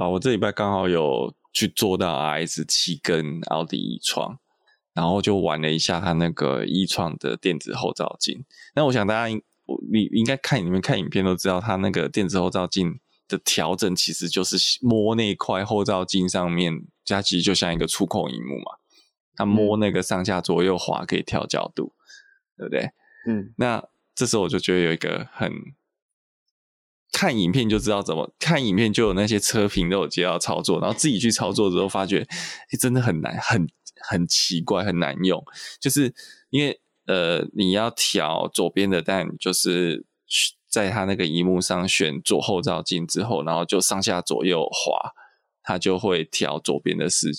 好，我这礼拜刚好有去做到 RS 七跟奥迪 e 创，然后就玩了一下它那个 e 创的电子后照镜。那我想大家应你应该看你们看影片都知道，它那个电子后照镜的调整其实就是摸那块后照镜上面，它其实就像一个触控荧幕嘛，它摸那个上下左右滑可以调角度，对不对？嗯，那这时候我就觉得有一个很。看影片就知道怎么看影片，就有那些车评都有接到操作，然后自己去操作之后发觉，欸、真的很难，很很奇怪，很难用。就是因为呃，你要调左边的，但就是在它那个荧幕上选左后照镜之后，然后就上下左右滑。它就会调左边的视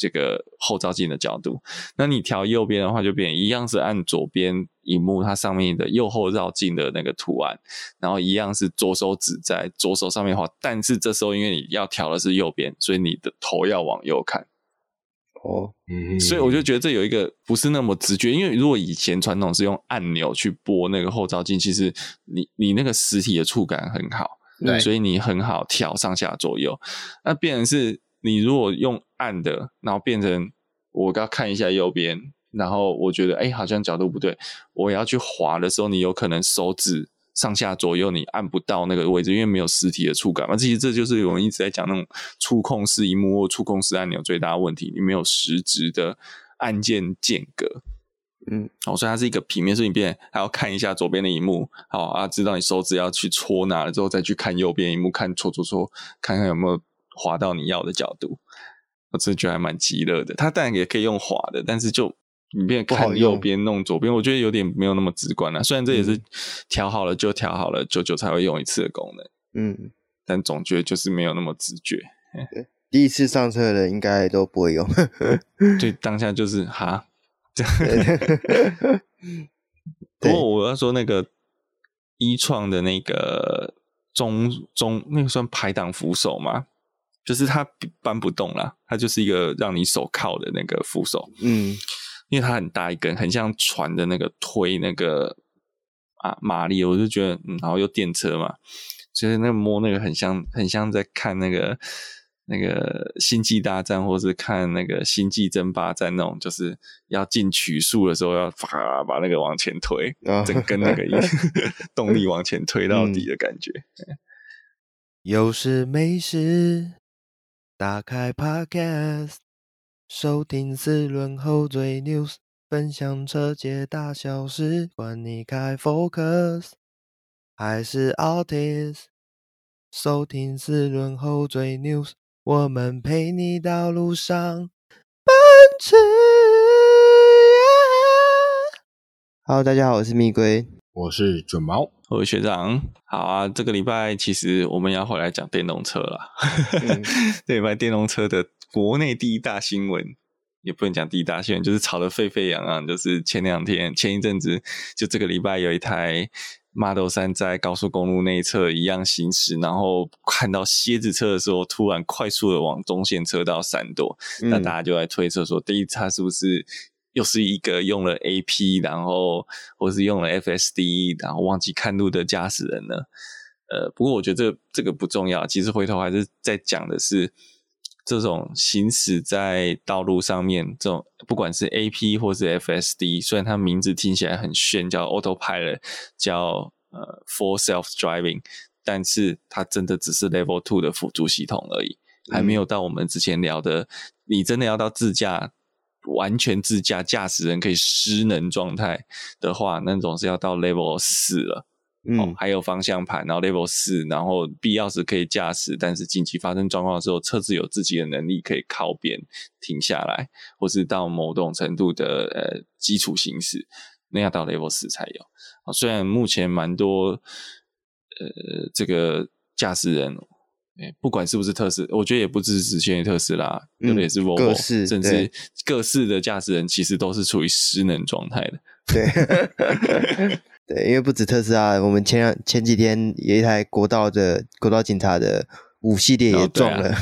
这个后照镜的角度，那你调右边的话，就变一样是按左边荧幕它上面的右后照镜的那个图案，然后一样是左手指在左手上面画，但是这时候因为你要调的是右边，所以你的头要往右看。哦，嗯，所以我就觉得这有一个不是那么直觉，因为如果以前传统是用按钮去拨那个后照镜，其实你你那个实体的触感很好。对，所以你很好调上下左右，那变成是你如果用按的，然后变成我要看一下右边，然后我觉得哎、欸、好像角度不对，我要去滑的时候，你有可能手指上下左右你按不到那个位置，因为没有实体的触感嘛。其实这就是我们一直在讲那种触控式荧幕或触控式按钮最大的问题，你没有实质的按键间隔。嗯，好，所以它是一个平面摄影片，还要看一下左边的荧幕，好啊，知道你手指要去戳哪了之后，再去看右边荧幕，看戳戳戳，看看有没有滑到你要的角度。我真的觉得还蛮极乐的。它当然也可以用滑的，但是就你变看右边弄左边，我觉得有点没有那么直观啊。虽然这也是调好了就调好了，久久才会用一次的功能，嗯，但总觉得就是没有那么直觉。第一次上车的人应该都不会用，对，当下就是哈。不过我要说那个一创的那个中中那个算排档扶手嘛，就是它搬不动了，它就是一个让你手靠的那个扶手。嗯，因为它很大一根，很像船的那个推那个啊马力，我就觉得，嗯，然后又电车嘛，所以那个摸那个很像很像在看那个。那个星际大战，或是看那个星际争霸战那种，就是要进曲速的时候，要啪把那个往前推，整根那个 动力往前推到底的感觉。有事没事，打开 Podcast，收听四轮后嘴 News，分享车界大小事，管你开 Focus 还是 Altis，收听四轮后嘴 News。我们陪你到路上奔驰。Hello，大家好，我是蜜龟，我是准毛，我是学长。好啊，这个礼拜其实我们要回来讲电动车了。嗯、这礼拜电动车的国内第一大新闻，也不能讲第一大新闻，就是吵得沸沸扬扬。就是前两天、前一阵子，就这个礼拜有一台。Model 三在高速公路内侧一样行驶，然后看到蝎子车的时候，突然快速的往中线车道闪躲。嗯、那大家就在推测说，第一，他是不是又是一个用了 AP，然后或是用了 FSD，然后忘记看路的驾驶人呢？呃，不过我觉得这这个不重要。其实回头还是在讲的是。这种行驶在道路上面，这种不管是 AP 或是 FSD，虽然它名字听起来很炫，叫 Autopilot，叫呃 Full Self Driving，但是它真的只是 Level Two 的辅助系统而已，还没有到我们之前聊的，你真的要到自驾，完全自驾，驾驶人可以失能状态的话，那种是要到 Level 四了。嗯、哦，还有方向盘，然后 Level 四，然后必要时可以驾驶，但是紧急发生状况的时候，车子有自己的能力可以靠边停下来，或是到某种程度的呃基础行驶，那要到 Level 四才有。哦，虽然目前蛮多呃这个驾驶人，欸，不管是不是特斯，我觉得也不只是限于特斯拉，特别是 Volvo，甚至各式的驾驶人其实都是处于失能状态的。对。对，因为不止特斯拉，我们前两前几天有一台国道的国道警察的五系列也撞了。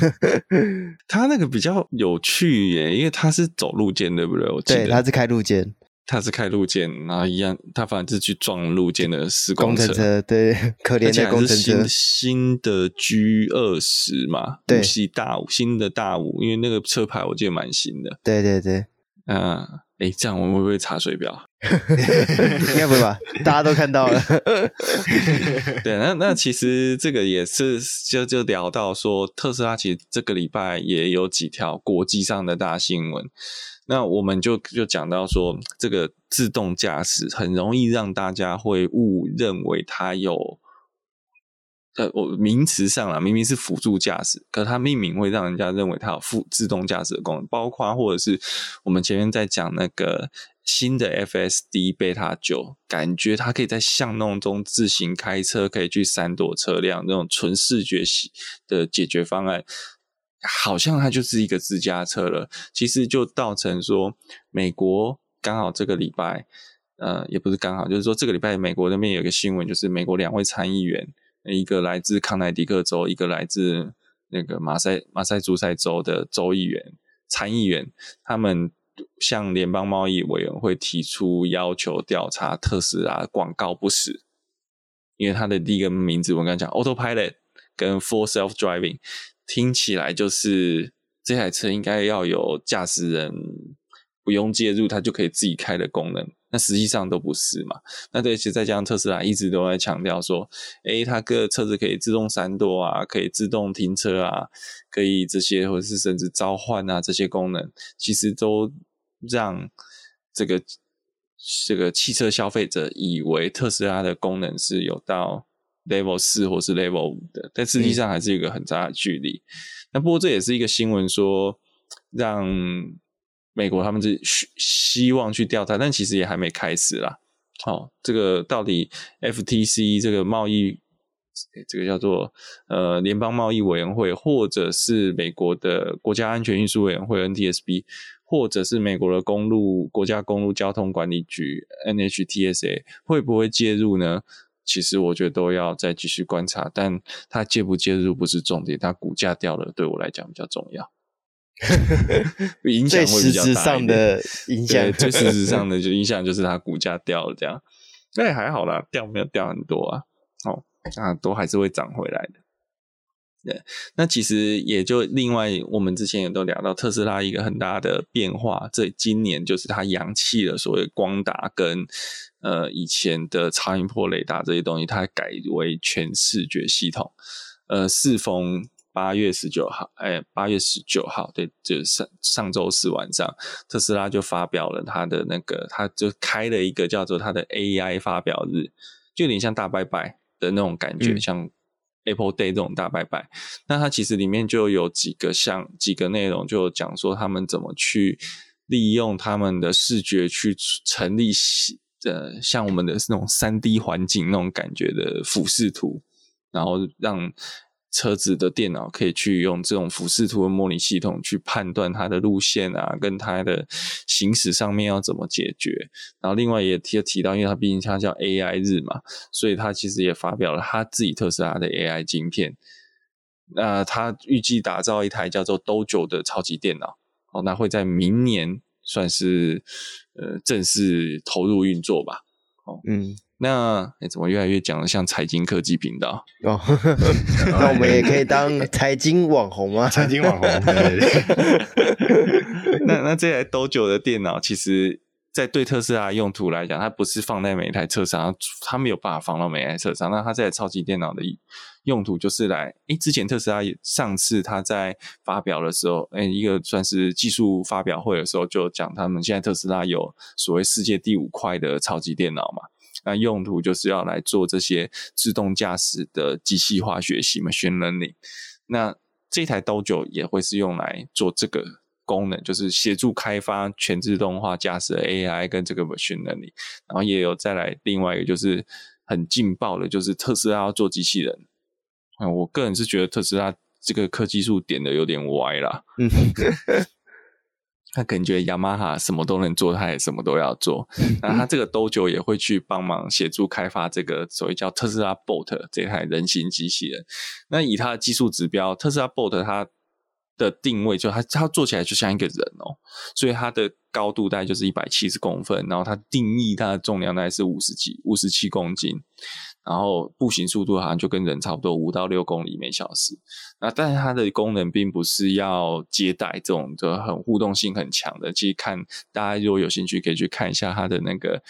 他、哦啊、那个比较有趣耶，因为他是走路肩，对不对？我记得对，他是开路肩。他是开路肩，然后一样，他反正是去撞路肩的施工车，工程车对，可怜的工程车。新新的 G 二十嘛，对，系大五，新的大五，因为那个车牌我记得蛮新的。对对对，嗯。哎，这样我们会不会查水表？应该不会吧？大家都看到了。对，那那其实这个也是就就聊到说，特斯拉其实这个礼拜也有几条国际上的大新闻。那我们就就讲到说，这个自动驾驶很容易让大家会误认为它有。呃，我名词上啊，明明是辅助驾驶，可是它命名会让人家认为它有副自动驾驶的功能，包括或者是我们前面在讲那个新的 FSD Beta 九，感觉它可以在巷弄中自行开车，可以去闪躲车辆，那种纯视觉系的解决方案，好像它就是一个自驾车了。其实就造成说，美国刚好这个礼拜，呃，也不是刚好，就是说这个礼拜美国那边有一个新闻，就是美国两位参议员。一个来自康乃狄克州，一个来自那个马赛马赛诸塞州的州议员、参议员，他们向联邦贸易委员会提出要求调查特斯拉广告不实，因为它的第一个名字我刚刚讲 Autopilot 跟 Full Self Driving 听起来就是这台车应该要有驾驶人不用介入，它就可以自己开的功能。那实际上都不是嘛？那对，其实再加上特斯拉一直都在强调说，诶，它个车子可以自动闪躲啊，可以自动停车啊，可以这些，或者是甚至召唤啊，这些功能，其实都让这个这个汽车消费者以为特斯拉的功能是有到 Level 四或是 Level 五的，但实际上还是一个很大的距离。那不过这也是一个新闻说让。美国他们是希希望去调查，但其实也还没开始啦。好、哦，这个到底 FTC 这个贸易，这个叫做呃联邦贸易委员会，或者是美国的国家安全运输委员会 NTSB，或者是美国的公路国家公路交通管理局 NHTSA，会不会介入呢？其实我觉得都要再继续观察，但它介不介入不是重点，它股价掉了，对我来讲比较重要。影响会比较大一点，最实质上的影响，最实质上的就影响就是它股价掉了，这样，那也还好啦，掉没有掉很多啊，哦，啊，都还是会涨回来的。对，那其实也就另外，我们之前也都聊到特斯拉一个很大的变化，这今年就是它扬弃了所谓光达跟呃以前的超音波雷达这些东西，它改为全视觉系统，呃，四逢。八月十九号，哎，八月十九号，对，就是上上周四晚上，特斯拉就发表了它的那个，他就开了一个叫做它的 AI 发表日，就有点像大拜拜的那种感觉，嗯、像 Apple Day 这种大拜拜。那它其实里面就有几个像几个内容，就讲说他们怎么去利用他们的视觉去成立，呃，像我们的那种三 D 环境那种感觉的俯视图，然后让。车子的电脑可以去用这种俯视图的模拟系统去判断它的路线啊，跟它的行驶上面要怎么解决。然后另外也提提到，因为它毕竟它叫 AI 日嘛，所以它其实也发表了他自己特斯拉的 AI 晶片。那他预计打造一台叫做 Dojo 的超级电脑，哦，那会在明年算是呃正式投入运作吧。哦，嗯。那哎，怎么越来越讲的像财经科技频道？哦，那我们也可以当财经网红吗？财经网红，对对对。那那这台 Dojo 的电脑，其实，在对特斯拉用途来讲，它不是放在每一台车上，它没有办法放到每一台车上。那它这台超级电脑的用途，就是来，哎，之前特斯拉上次它在发表的时候，哎，一个算是技术发表会的时候，就讲他们现在特斯拉有所谓世界第五块的超级电脑嘛。那用途就是要来做这些自动驾驶的机器化学习嘛，machine learning。那这台 Dojo 也会是用来做这个功能，就是协助开发全自动化驾驶的 AI 跟这个 machine learning。然后也有再来另外一个就是很劲爆的，就是特斯拉要做机器人。啊，我个人是觉得特斯拉这个科技树点的有点歪啦。嗯。他感觉雅马哈什么都能做，他也什么都要做。那他这个 Dojo 也会去帮忙协助开发这个所谓叫特斯拉 Bot 这台人形机器人。那以它的技术指标，特斯拉 Bot 它的定位，就它它做起来就像一个人哦，所以它的高度大概就是一百七十公分，然后它定义它的重量大概是五十几五十七公斤。然后步行速度好像就跟人差不多，五到六公里每小时。那但是它的功能并不是要接待这种就很互动性很强的。其实看大家如果有兴趣，可以去看一下它的那个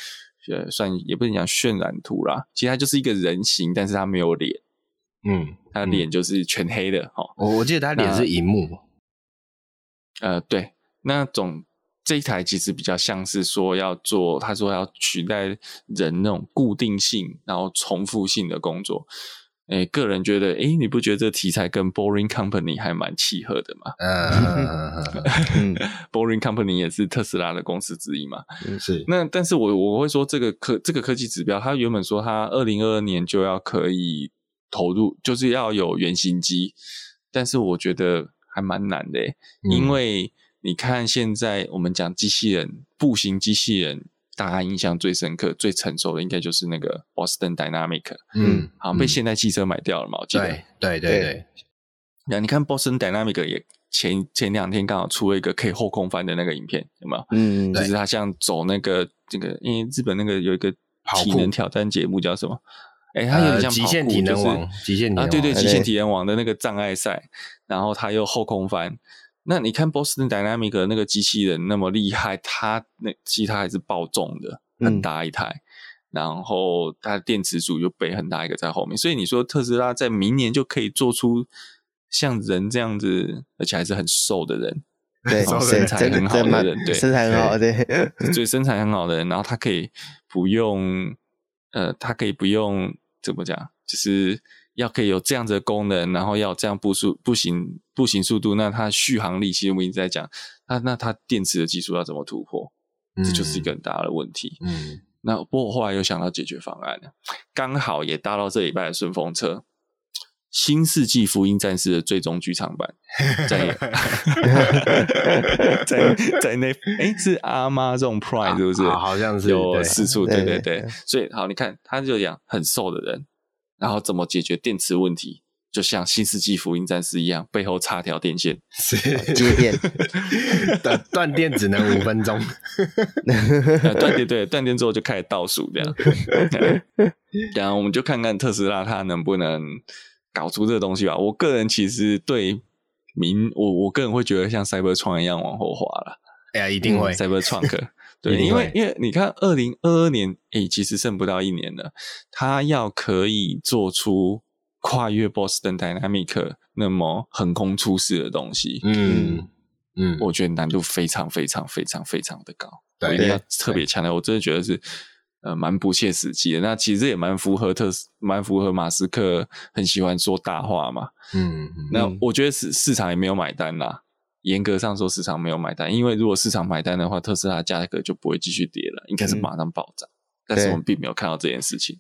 呃，算也不能讲渲染图啦。其实它就是一个人形，但是它没有脸。嗯，它脸就是全黑的哈。我、嗯、我记得它脸是荧幕。呃，对，那种。这一台其实比较像是说要做，他说要取代人那种固定性，然后重复性的工作。诶，个人觉得，诶，你不觉得这题材跟 Boring Company 还蛮契合的吗？嗯，Boring Company 也是特斯拉的公司之一嘛。是。那但是我我会说这个科这个科技指标，它原本说它二零二二年就要可以投入，就是要有原型机，但是我觉得还蛮难的，因为。你看，现在我们讲机器人、步行机器人，大家印象最深刻、最成熟的，应该就是那个 Boston Dynamic。嗯，好像被现代汽车买掉了嘛？我记得。对对对对。那你看 Boston Dynamic 也前前两天刚好出了一个可以后空翻的那个影片，有没有？嗯，就是他像走那个这个，因为日本那个有一个体能挑战节目叫什么？哎、欸，它有点像极限体能王，极限啊，对对，极限体能王的那个障碍赛，然后他又后空翻。那你看 Boston Dynamic 的那个机器人那么厉害，它那其实它还是爆重的，很大一台，嗯、然后它的电池组就背很大一个在后面，所以你说特斯拉在明年就可以做出像人这样子，而且还是很瘦的人，对，身材很好的人，对，身材很好，对，所以身材很好的人，然后他可以不用，呃，他可以不用怎么讲，就是。要可以有这样子的功能，然后要这样步速步行步行速度，那它续航力其实我们一直在讲，那那它电池的技术要怎么突破？嗯、这就是一个很大的问题。嗯，那不过我后来又想到解决方案了，刚好也搭到这礼拜的顺风车，《新世纪福音战士》的最终剧场版 在 在在那哎是 Amazon Prime 是不是？啊、好像是有四处，对对对，对，所以好，你看他就讲很瘦的人。然后怎么解决电池问题？就像《新世纪福音战士》一样，背后插条电线，是接电，断断电只能五分钟。断电对，断电之后就开始倒数这样。然后我们就看看特斯拉它能不能搞出这个东西吧。我个人其实对明我我个人会觉得像 Cybertruck 一样往后滑了。哎呀，一定会 Cybertruck。对，因为因为你看，二零二二年，诶，其实剩不到一年了，他要可以做出跨越 Boston Dynamic 那么横空出世的东西，嗯嗯，我觉得难度非常非常非常非常的高，我一定要特别强调，我真的觉得是呃蛮不切实际的。那其实也蛮符合特斯，蛮符合马斯克很喜欢说大话嘛，嗯，那我觉得市市场也没有买单啦。严格上说，市场没有买单，因为如果市场买单的话，特斯拉价格就不会继续跌了，应该是马上暴涨。嗯、但是我们并没有看到这件事情，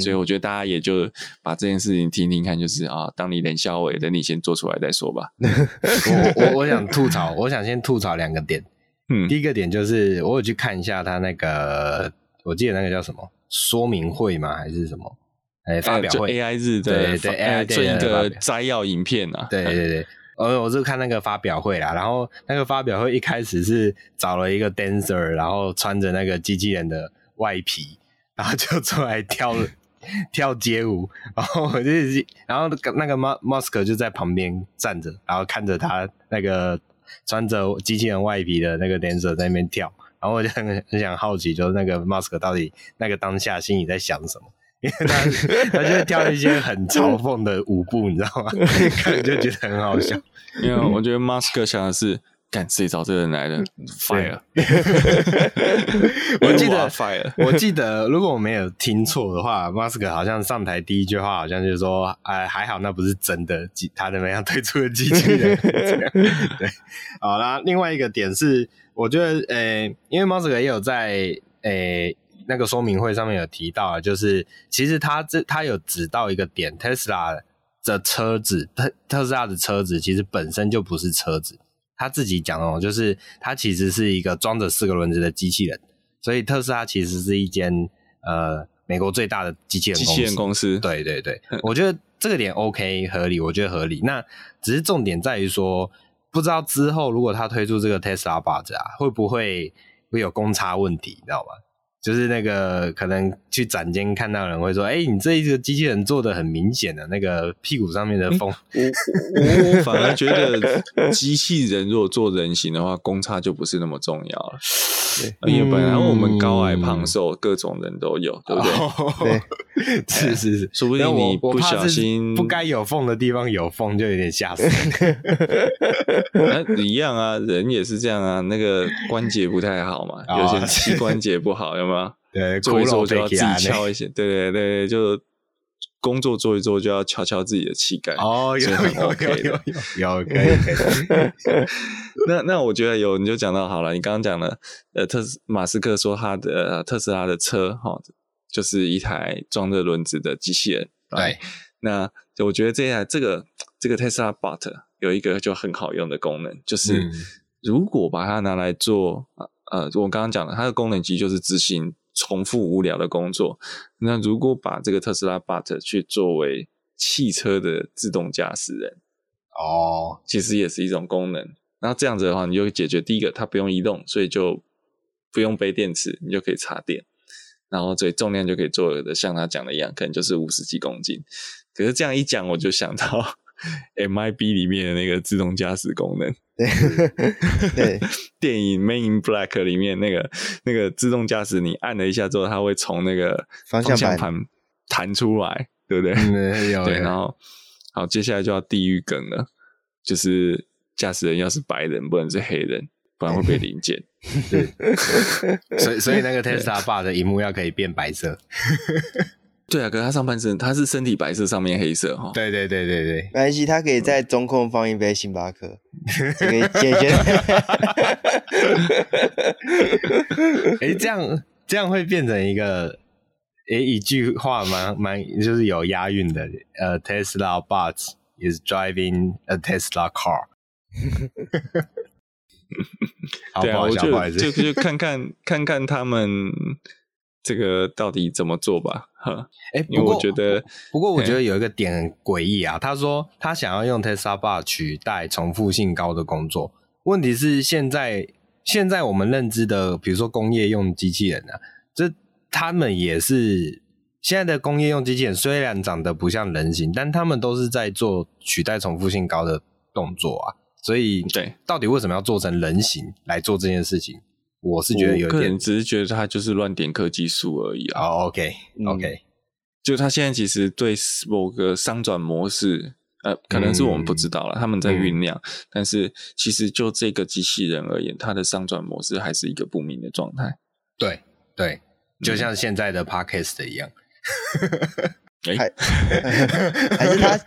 所以我觉得大家也就把这件事情听听看，就是啊，当你冷笑话，等你先做出来再说吧。我我我想吐槽，我想先吐槽两个点。嗯，第一个点就是我有去看一下他那个，我记得那个叫什么说明会吗？还是什么？哎、欸，发表会、呃、AI 日的对对 AI 做一个摘要影片啊，对对对。我我是看那个发表会啦，然后那个发表会一开始是找了一个 dancer，然后穿着那个机器人的外皮，然后就出来跳跳街舞，然后我就然后那个 Musk 就在旁边站着，然后看着他那个穿着机器人外皮的那个 dancer 在那边跳，然后我就很很想好奇，就是那个 Musk 到底那个当下心里在想什么。因为他他就会跳一些很嘲讽的舞步，你知道吗？看就觉得很好笑。因为我觉得马斯克想的是，干谁找这个人来的？Fire！我记得，Fire！我记得，如果我没有听错的话，马斯克好像上台第一句话好像就是说：“哎，还好那不是真的机，他怎么样推出的机器人？”对，好啦，另外一个点是，我觉得，呃、欸，因为马斯克也有在，诶、欸。那个说明会上面有提到，就是其实他这他有指到一个点，特斯拉的车子，特特斯拉的车子其实本身就不是车子，他自己讲哦，就是它其实是一个装着四个轮子的机器人，所以特斯拉其实是一间呃美国最大的机器人公司。机器人公司，对对对，我觉得这个点 OK 合理，我觉得合理。那只是重点在于说，不知道之后如果他推出这个 Tesla Bot 啊，会不会会有公差问题，你知道吗？就是那个可能去展间看到人会说：“哎、欸，你这一个机器人做的很明显的那个屁股上面的缝。欸 ”我反而觉得机器人如果做人形的话，公差就不是那么重要了。对，因为本来我们高矮胖瘦各种人都有，对不对？哦、对，是是是，说不定你不小心不该有缝的地方有缝，就有点吓死。那一样啊，人也是这样啊，那个关节不太好嘛，有些膝关节不好，有没有？对，做一做就要自己敲一些，对对对，就工作做一做就要敲敲自己的膝盖。哦，有有有有有有可以。那那我觉得有，你就讲到好了。你刚刚讲了，呃，特斯马斯克说他的、呃、特斯拉的车哈、哦，就是一台装着轮子的机器人。对，那我觉得这台这个这个特斯拉 Bot 有一个就很好用的功能，就是如果把它拿来做呃，我刚刚讲了，它的功能其实就是执行。重复无聊的工作，那如果把这个特斯拉 Bot 去作为汽车的自动驾驶人，哦，其实也是一种功能。那这样子的话，你就会解决第一个，它不用移动，所以就不用背电池，你就可以插电，然后所以重量就可以做的像他讲的一样，可能就是五十几公斤。可是这样一讲，我就想到 MIB 里面的那个自动驾驶功能。对，对，电影《Men in Black》里面那个那个自动驾驶，你按了一下之后，它会从那个方向盘弹出来，对不对？嗯、对，然后好，接下来就要地狱梗了，就是驾驶人要是白人，不能是黑人，不然会被临检。对，所以所以那个 Tesla Bot 的萤幕要可以变白色。对啊，可是他上半身他是身体白色，上面黑色哈。对对对对对，没关系，他可以在中控放一杯星巴克，可以解决。哎，这样这样会变成一个诶一句话蛮蛮就是有押韵的。呃，Tesla Bot is driving a Tesla car。对啊，我就就就看看看看他们。这个到底怎么做吧？哈，哎，因为我觉得，不过我觉得有一个点很诡异啊。他说他想要用 Tesla Bot 取代重复性高的工作，问题是现在现在我们认知的，比如说工业用机器人啊，这他们也是现在的工业用机器人，虽然长得不像人形，但他们都是在做取代重复性高的动作啊。所以，对，到底为什么要做成人形来做这件事情？我是觉得有点，个人只是觉得他就是乱点科技树而已啊。哦、oh,，OK，OK，、okay, okay. 嗯、就他现在其实对某个商转模式，呃，可能是我们不知道了，嗯、他们在酝酿。嗯、但是其实就这个机器人而言，它的商转模式还是一个不明的状态。对对，就像现在的 Podcast 一样。哎、还还是他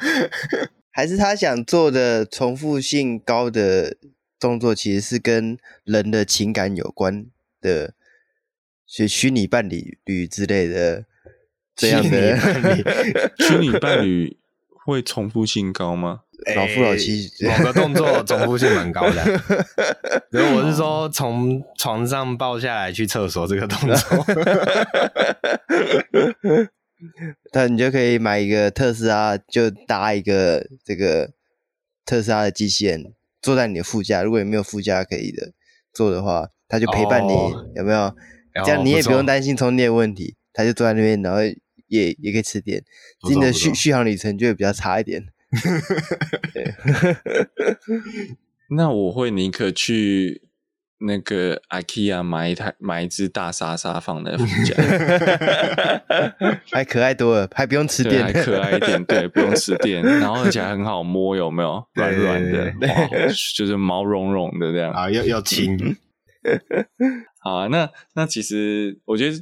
还是他想做的重复性高的。动作其实是跟人的情感有关的，是虚拟伴侣侣之类的这样的 虚拟伴侣会重复性高吗？老夫老妻，某个动作 重复性蛮高的。所以我是说，从床上抱下来去厕所这个动作，那你就可以买一个特斯拉，就搭一个这个特斯拉的机器人。坐在你的副驾，如果你没有副驾可以的坐的话，他就陪伴你，哦、有没有？这样你也不用担心充电问题，他就坐在那边，然后也也可以吃电，你的续续航里程就会比较差一点。那我会宁可去。那个 IKEA 买一台买一只大沙沙放在 副驾，还可爱多了，还不用吃电，还可爱一点，对，不用吃电，然后而且还很好摸，有没有？软软的，就是毛茸茸的这样啊，要要轻。好啊，那那其实我觉得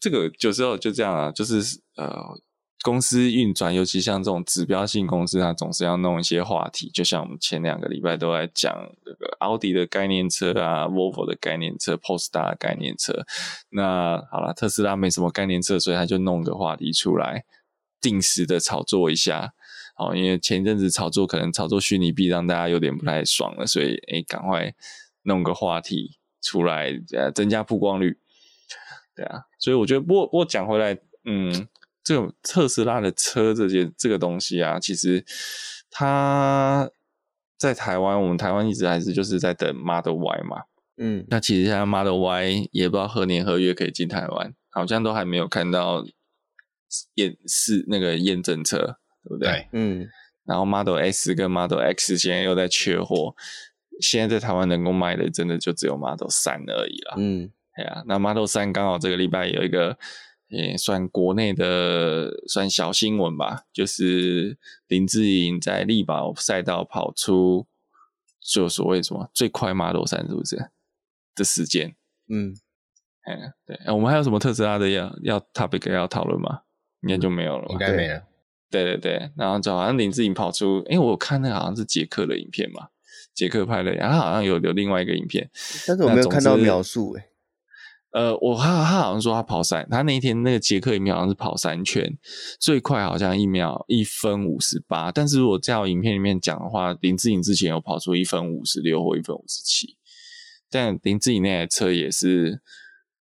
这个有时候就这样啊，就是呃。公司运转，尤其像这种指标性公司，它总是要弄一些话题。就像我们前两个礼拜都在讲这个奥迪的概念车啊，Volvo 的概念车，Polestar 的概念车。那好了，特斯拉没什么概念车，所以他就弄个话题出来，定时的炒作一下。哦，因为前一阵子炒作可能炒作虚拟币，让大家有点不太爽了，所以诶，赶快弄个话题出来，呃，增加曝光率。对啊，所以我觉得，不过不过讲回来，嗯。这种特斯拉的车这些这个东西啊，其实它在台湾，我们台湾一直还是就是在等 Model Y 嘛。嗯，那其实现在 Model Y 也不知道何年何月可以进台湾，好像都还没有看到验是那个验证车，对不对？对嗯，然后 Model S 跟 Model X 现在又在缺货，现在在台湾能够卖的真的就只有 Model 三而已了。嗯，哎呀，那 Model 三刚好这个礼拜有一个也算国内的算小新闻吧，就是林志颖在力宝赛道跑出就所谓什么最快 Model 三，是不是？的时间，嗯，哎，对，我们还有什么特斯拉的要要 topic 要讨论吗？应该就没有了，应该没了。对。对对，然后就好像林志颖跑出，哎，我看那个好像是捷克的影片嘛，捷克拍的，然后好像有有另外一个影片，但是我没有看到描述，欸，诶呃，我他他好像说他跑三，他那一天那个捷克影片好像是跑三圈，最快好像一秒一分五十八，但是如果在我影片里面讲的话，林志颖之前有跑出一分五十六或一分五十七。但林志颖那台车也是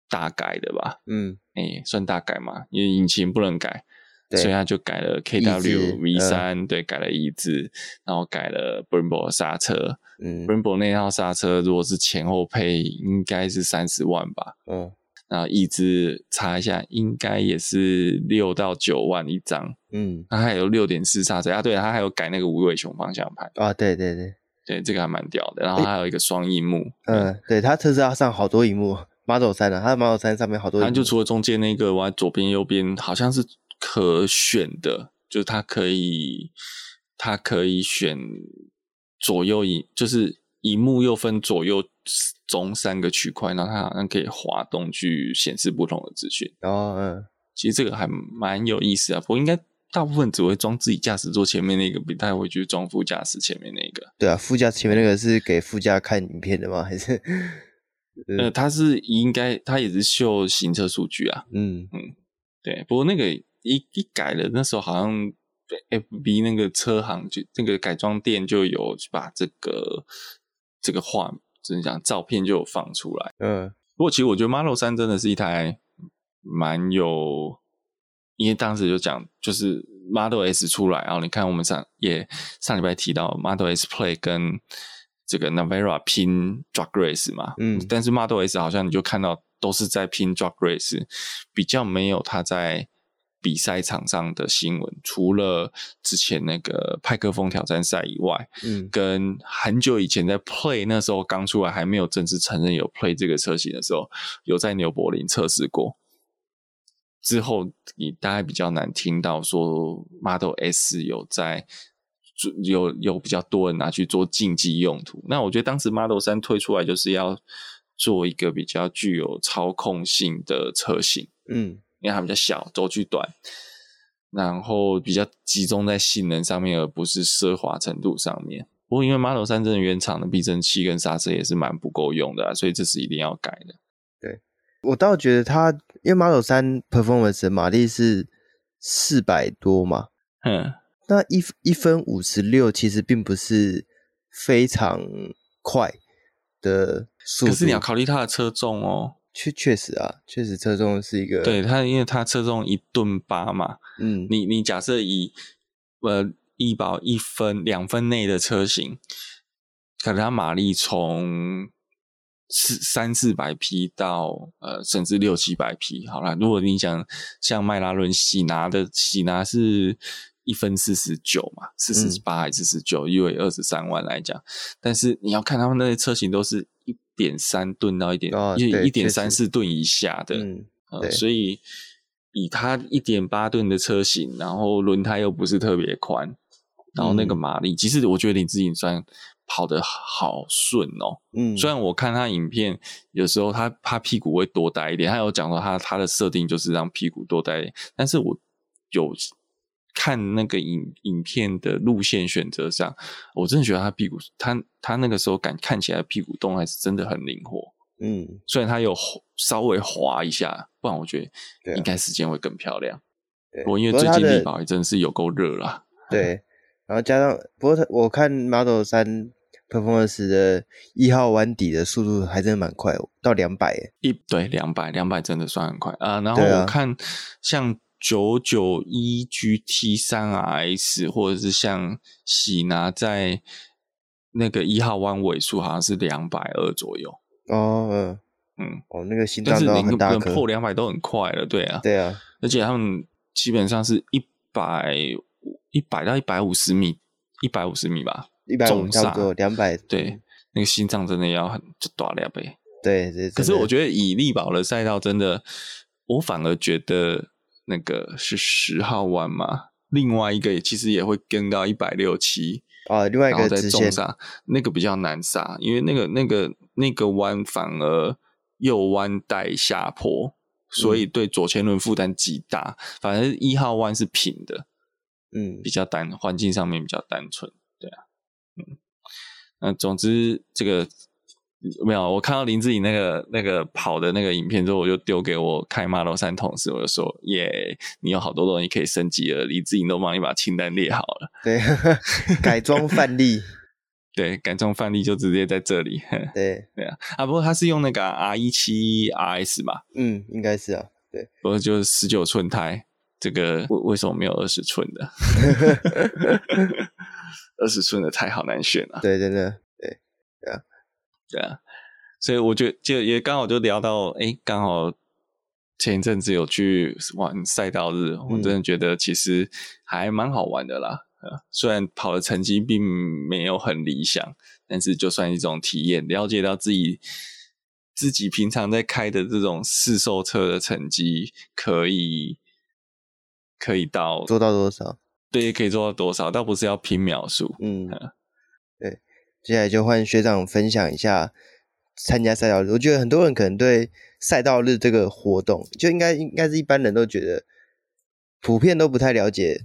大改的吧？嗯，哎、欸，算大改嘛，因为引擎不能改，对所以他就改了 KW V 三、嗯，对，改了一字，然后改了 Brembo 的刹车。嗯，Brembo 那套刹车如果是前后配，应该是三十万吧？嗯，然后一字查一下，应该也是六到九万一张。嗯，它还有六点四刹车啊，对，它还有改那个无尾熊方向盘啊，对对对。对，这个还蛮屌的，然后还有一个双荧幕。嗯，嗯对，它特斯拉上好多荧幕，Model 三的，它的 Model 三上面好多。它就除了中间那个，我左边、右边好像是可选的，就是它可以，它可以选左右一，就是萤幕又分左右中三个区块，然后它好像可以滑动去显示不同的资讯。哦，嗯，其实这个还蛮有意思啊，不过应该。大部分只会装自己驾驶座前面那个，不太会去装副驾驶前面那个。对啊，副驾前面那个是给副驾看影片的吗？还是？呃，它是应该，它也是秀行车数据啊。嗯嗯，对。不过那个一一改了，那时候好像 FB 那个车行就那个改装店就有把这个这个画，怎么讲，照片就有放出来。嗯。不过其实我觉得 Model 三真的是一台蛮有。因为当时就讲，就是 Model S 出来，然后你看我们上也上礼拜提到 Model S Play 跟这个 Navara 拼 Drag Race 嘛，嗯，但是 Model S 好像你就看到都是在拼 Drag Race，比较没有它在比赛场上的新闻，除了之前那个派克风挑战赛以外，嗯，跟很久以前在 Play 那时候刚出来还没有正式承认有 Play 这个车型的时候，有在纽柏林测试过。之后，你大概比较难听到说 Model S 有在有有比较多人拿去做竞技用途。那我觉得当时 Model 三推出来就是要做一个比较具有操控性的车型，嗯，因为它比较小，轴距短，然后比较集中在性能上面，而不是奢华程度上面。不过因为 Model 3真的原厂的避震器跟刹车也是蛮不够用的啊，所以这是一定要改的。对。我倒觉得它，因为 Model 3 Performance 的马力是四百多嘛，嗯，那一一分五十六其实并不是非常快的速度。可是你要考虑它的车重哦，确确实啊，确实侧重是一个。对他，因为他侧重一吨八嘛，嗯，你你假设以呃一保一分两分内的车型，可能它马力从。四三四百匹到呃，甚至六七百匹，好啦，如果你想像迈拉伦喜拿的喜拿是一分四十九嘛，四十八还是四十九，因为二十三万来讲，但是你要看他们那些车型都是一点三吨到一点一一点三四吨以下的，嗯，呃，所以以它一点八吨的车型，然后轮胎又不是特别宽，然后那个马力，嗯，其实我觉得林志颖算。跑得好顺哦，嗯，虽然我看他影片，有时候他他屁股会多带一点，他有讲到他他的设定就是让屁股多带一点，但是我有看那个影影片的路线选择上，我真的觉得他屁股他他那个时候感看起来屁股动还是真的很灵活，嗯，虽然他有稍微滑一下，不然我觉得应该时间会更漂亮。我因为最近力宝也真的是有够热了，对，然后加上不过他我看 Model 三。Performance 的一号弯底的速度还真的蛮快，到两百耶。一对两百两百真的算很快啊。然后我看像九九一 GT 三 RS 或者是像喜拿在那个一号弯尾数好像是两百二左右。哦，嗯。嗯，哦，那个心脏都很大颗，破两百都很快了，对啊，对啊，而且他们基本上是一百一百到一百五十米，一百五十米吧，一百五重差不多，两百，对，那个心脏真的要很就大两倍。对对。可是我，觉得以力宝的赛道，真的，我反而觉得那个是十号弯嘛，另外一个其实也会跟到一百六七，啊，另外一个直线，重刹，那个比较难刹，因为那个那个那个弯反而右弯带下坡，所以对左前轮负担极大。反正一号弯是平的，嗯比，较单，环境上面比较单纯，对啊，嗯，那总之这个没有，我看到林志颖那个那个跑的那个影片之后，我就丢给我开 Model 3同事，我就说耶，你有好多东西可以升级了，林志颖都帮你把清单列好了，对，改装范例，对，改装范例就直接在这里，对，对啊，啊，不过他是用那个 R 一七 RS 吧，嗯，应该是啊，对，不过就是十九寸胎，这个为为什么没有二十寸的？二十寸的胎好难选啊。对，真的，对啊，所以我觉得就也刚好就聊到，哎，刚好前一阵子有去玩赛道日，我真的觉得其实还蛮好玩的啦。呃，虽然跑的成绩并没有很理想，但是就算一种体验，了解到自己自己平常在开的这种试售车的成绩可以可以到做到多少？对，可以做到多少，倒不是要拼秒数。嗯，对，接下来就换学长分享一下参加赛道日。我觉得很多人可能对赛道日这个活动，就应该应该是一般人都觉得普遍都不太了解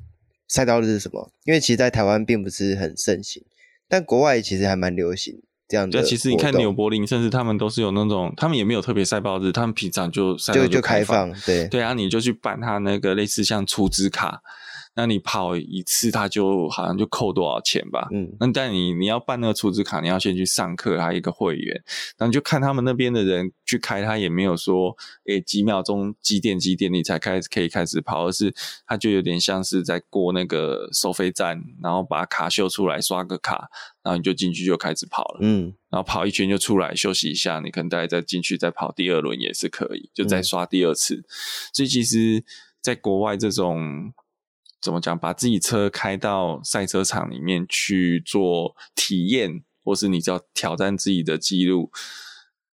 赛道日是什么，因为其实，在台湾并不是很盛行，但国外其实还蛮流行这样的。对，其实你看纽柏林，甚至他们都是有那种，他们也没有特别赛道日，他们平常就赛道就就开开放，对对啊，你就去办他那个类似像储值卡。那你跑一次，他就好像就扣多少钱吧？嗯，那但你你要办那个储值卡，你要先去上课，还有一个会员。然后你就看他们那边的人去开，他也没有说，诶几秒钟几点几点你才开始可以开始跑，而是他就有点像是在过那个收费站，然后把卡秀出来刷个卡，然后你就进去就开始跑了。嗯，然后跑一圈就出来休息一下，你可能大概再进去再跑第二轮也是可以，就再刷第二次。嗯、所以其实，在国外这种。怎么讲？把自己车开到赛车场里面去做体验，或是你只要挑战自己的记录，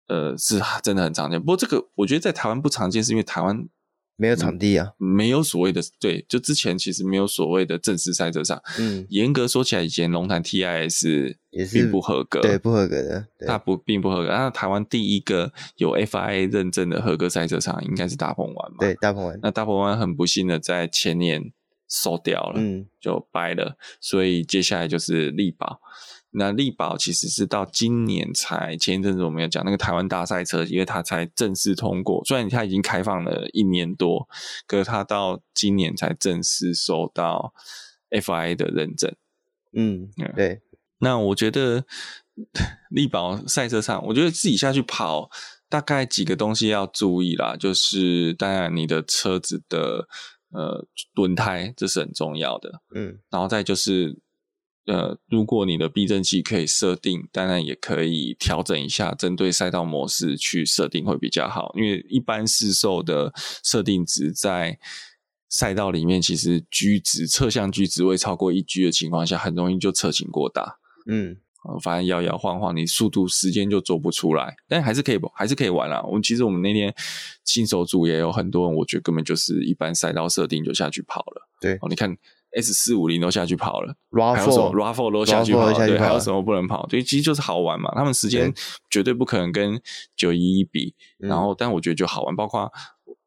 呃，是真的很常见。不过这个我觉得在台湾不常见，是因为台湾没有场地啊，没有所谓的对，就之前其实没有所谓的正式赛车场。嗯，严格说起来，以前龙潭 TIS 也是并不合格，对，不合格的，它不并不合格。那台湾第一个有 FIA 认证的合格赛车场应该是大鹏湾嘛？对，大鹏湾。那大鹏湾很不幸的在前年。收掉了，嗯，就掰了，所以接下来就是力宝。那力宝其实是到今年才，前一阵子我们有讲那个台湾大赛车，因为它才正式通过，虽然它已经开放了一年多，可是它到今年才正式收到 FIA 的认证。嗯，对。那我觉得 力宝赛车场，我觉得自己下去跑，大概几个东西要注意啦，就是当然你的车子的。呃，轮胎这是很重要的，嗯，然后再就是，呃，如果你的避震器可以设定，当然也可以调整一下，针对赛道模式去设定会比较好。因为一般市售的设定值在赛道里面，其实 G 值侧向 G 值位超过一 G 的情况下，很容易就侧倾过大，嗯。反正摇摇晃晃，你速度时间就做不出来，但还是可以，还是可以玩啦。我们其实我们那天新手组也有很多人，我觉得根本就是一般赛道设定就下去跑了。对，哦，你看 S 四五零都下去跑了，RAV4 还有什么 RAV4 都下去跑了，跑了对，还有什么不能跑？对，其实就是好玩嘛。他们时间绝对不可能跟九一一比，然后但我觉得就好玩。包括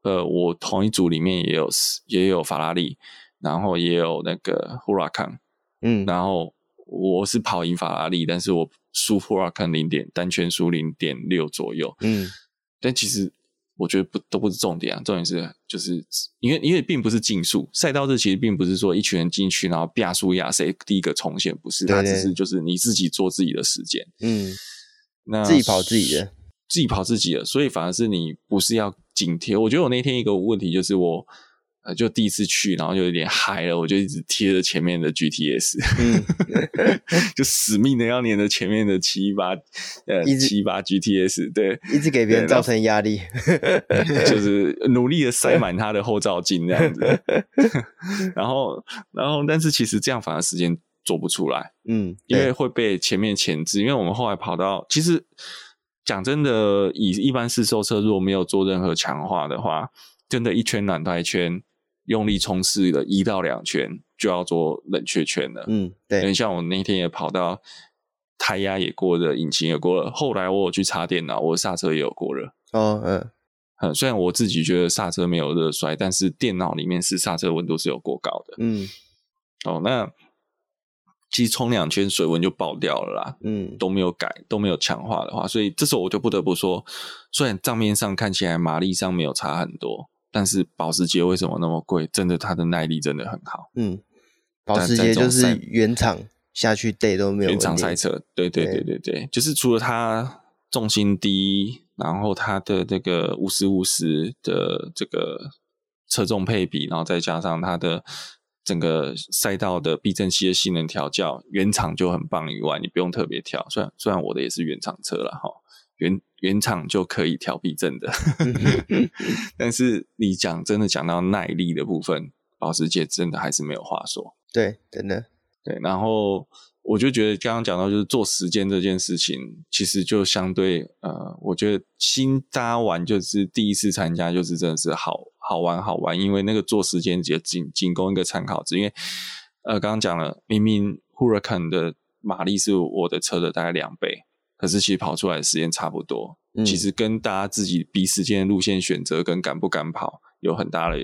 呃，我同一组里面也有也有法拉利，然后也有那个 Huracan，嗯，然后。我是跑赢法拉利，但是我输 Huracan 零点单圈输零点六左右。嗯，但其实我觉得不都不是重点啊，重点是就是因为因为并不是竞速赛道这，其实并不是说一群人进去然后啪输压谁第一个冲线，不是，它只是就是你自己做自己的时间。嗯，那自己跑自己的，自己跑自己的，所以反而是你不是要紧贴。我觉得我那天一个问题就是我呃，就第一次去，然后就有点嗨了，我就一直贴着前面的 GTS，嗯，就死命的要黏着前面的七八呃七八 GTS，对，一直给别人造成压力，就是努力的塞满他的后照镜这样子，然后然后但是其实这样反而时间做不出来，嗯，因为会被前面前置，因为我们后来跑到，其实讲真的，以一般市售车如果没有做任何强化的话，真的，一圈暖胎圈。用力冲刺了一到两圈就要做冷却圈了。嗯，对。像我那天也跑到胎压也过热，引擎也过热。后来我有去插电脑，我刹车也有过热。哦，嗯。嗯，虽然我自己觉得刹车没有热衰，但是电脑里面是刹车温度是有过高的。嗯。哦，那其实冲两圈水温就爆掉了啦。嗯，都没有改，都没有强化的话，所以这时候我就不得不说，虽然账面上看起来马力上没有差很多。但是保时捷为什么那么贵？真的，它的耐力真的很好。嗯，保时捷就是原厂下去带都没有。原厂赛车，对对对对对，就是除了它重心低，然后它的这个五十五十的这个车重配比，然后再加上它的整个赛道的避震器的性能调教，原厂就很棒以外，你不用特别调。虽然虽然我的也是原厂车了哈。原原厂就可以调避震的，但是你讲真的讲到耐力的部分，保时捷真的还是没有话说。对，真的对。然后我就觉得刚刚讲到就是做时间这件事情，其实就相对呃，我觉得新搭玩就是第一次参加，就是真的是好好玩好玩，因为那个做时间也仅仅供一个参考值，因为呃刚刚讲了，明明 Huracan 的马力是我的车的大概两倍。可是其实跑出来的时间差不多，嗯、其实跟大家自己比时间的路线选择跟敢不敢跑有很大的，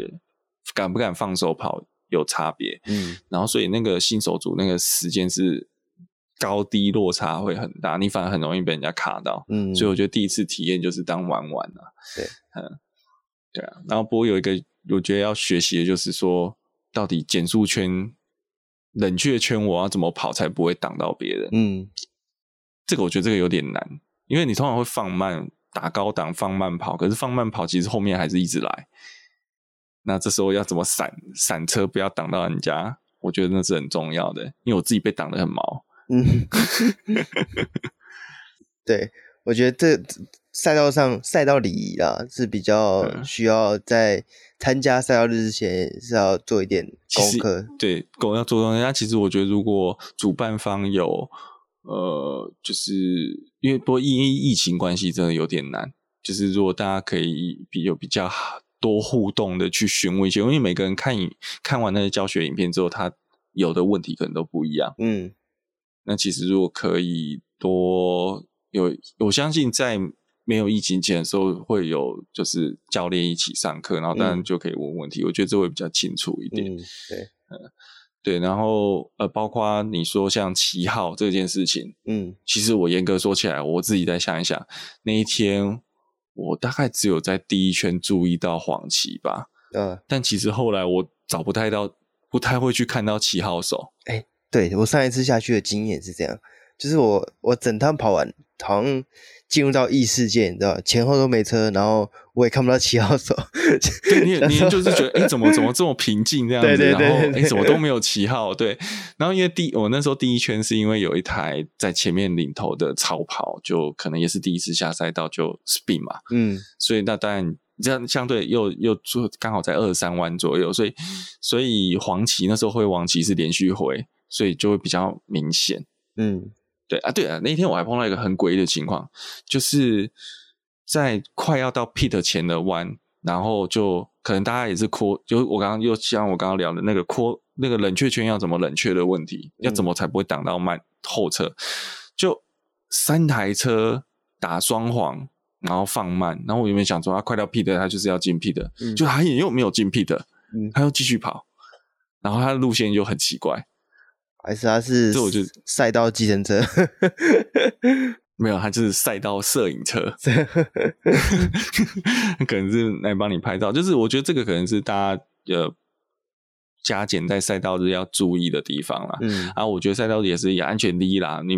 敢不敢放手跑有差别。嗯，然后所以那个新手组那个时间是高低落差会很大，你反而很容易被人家卡到。嗯，所以我觉得第一次体验就是当玩玩啊。对，嗯，对啊。然后不过有一个我觉得要学习的就是说，到底减速圈、冷却圈我要怎么跑才不会挡到别人？嗯。这个我觉得这个有点难，因为你通常会放慢打高档放慢跑，可是放慢跑其实后面还是一直来。那这时候要怎么闪闪车，不要挡到人家？我觉得那是很重要的，因为我自己被挡得很毛。嗯，对，我觉得这赛道上赛道礼仪啊是比较需要在参加赛道日之前是要做一点功课。对，功要做功课。那其实我觉得如果主办方有。呃，就是因为不过因为疫情关系，真的有点难。就是如果大家可以比有比较多互动的去询问一些，因为每个人看影看完那些教学影片之后，他有的问题可能都不一样。嗯，那其实如果可以多有，我相信在没有疫情前的时候，会有就是教练一起上课，然后当然就可以问问题。嗯，我觉得这会比较清楚一点。嗯，对，嗯。对，然后呃，包括你说像七号这件事情，嗯，其实我严格说起来，我自己再想一想，那一天我大概只有在第一圈注意到黄旗吧，嗯，但其实后来我找不太到，不太会去看到七号手。哎，对，我上一次下去的经验是这样，就是我我整趟跑完，好像。进入到异世界，你知道前后都没车，然后我也看不到七号手。对，你你就是觉得，哎、欸，怎么怎么这么平静这样子？对对对对然后，哎、欸，怎么都没有七号？对。然后，因为第我那时候第一圈是因为有一台在前面领头的超跑，就可能也是第一次下赛道就 spin 嘛。嗯。所以那当然这样相对又又就刚好在二三弯左右，所以所以黄旗那时候会黄旗是连续回，所以就会比较明显。嗯。对啊，对啊，那天我还碰到一个很诡异的情况，就是在快要到 pit 前的弯，然后就可能大家也是扩，就我刚刚又像我刚刚聊的那个扩那个冷却圈要怎么冷却的问题，要怎么才不会挡到慢后车，就三台车打双黄，然后放慢，然后我原本想说他快到 pit，他就是要进 pit，就他也又没有进 pit，他又继续跑，然后他的路线就很奇怪。还是他是这我就赛道计程车，没有，他就是赛道摄影车，可能是来帮你拍照。就是我觉得这个可能是大家呃加减在赛道日要注意的地方啦。嗯，啊，我觉得赛道日也是以安全第一啦。你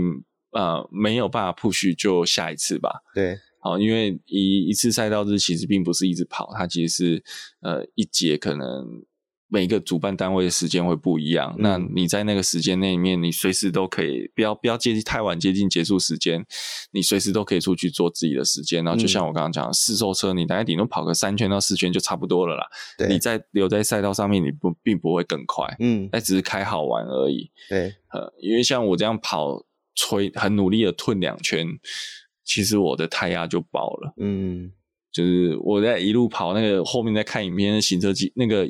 呃没有办法 push 就下一次吧。对，好，因为一一次赛道日其实并不是一直跑，它其实是呃一节可能每个主办单位的时间会不一样，嗯、那你在那个时间内里面，你随时都可以，不要不要接近太晚接近结束时间，你随时都可以出去做自己的时间。然后就像我刚刚讲的，试售车你大概顶多跑个三圈到四圈就差不多了啦。对，你在留在赛道上面，你不并不会更快，嗯，那只是开好玩而已。对，呃，因为像我这样跑，吹很努力的吞两圈，其实我的胎压就爆了。嗯，就是我在一路跑，那个后面在看影片，行车记那个。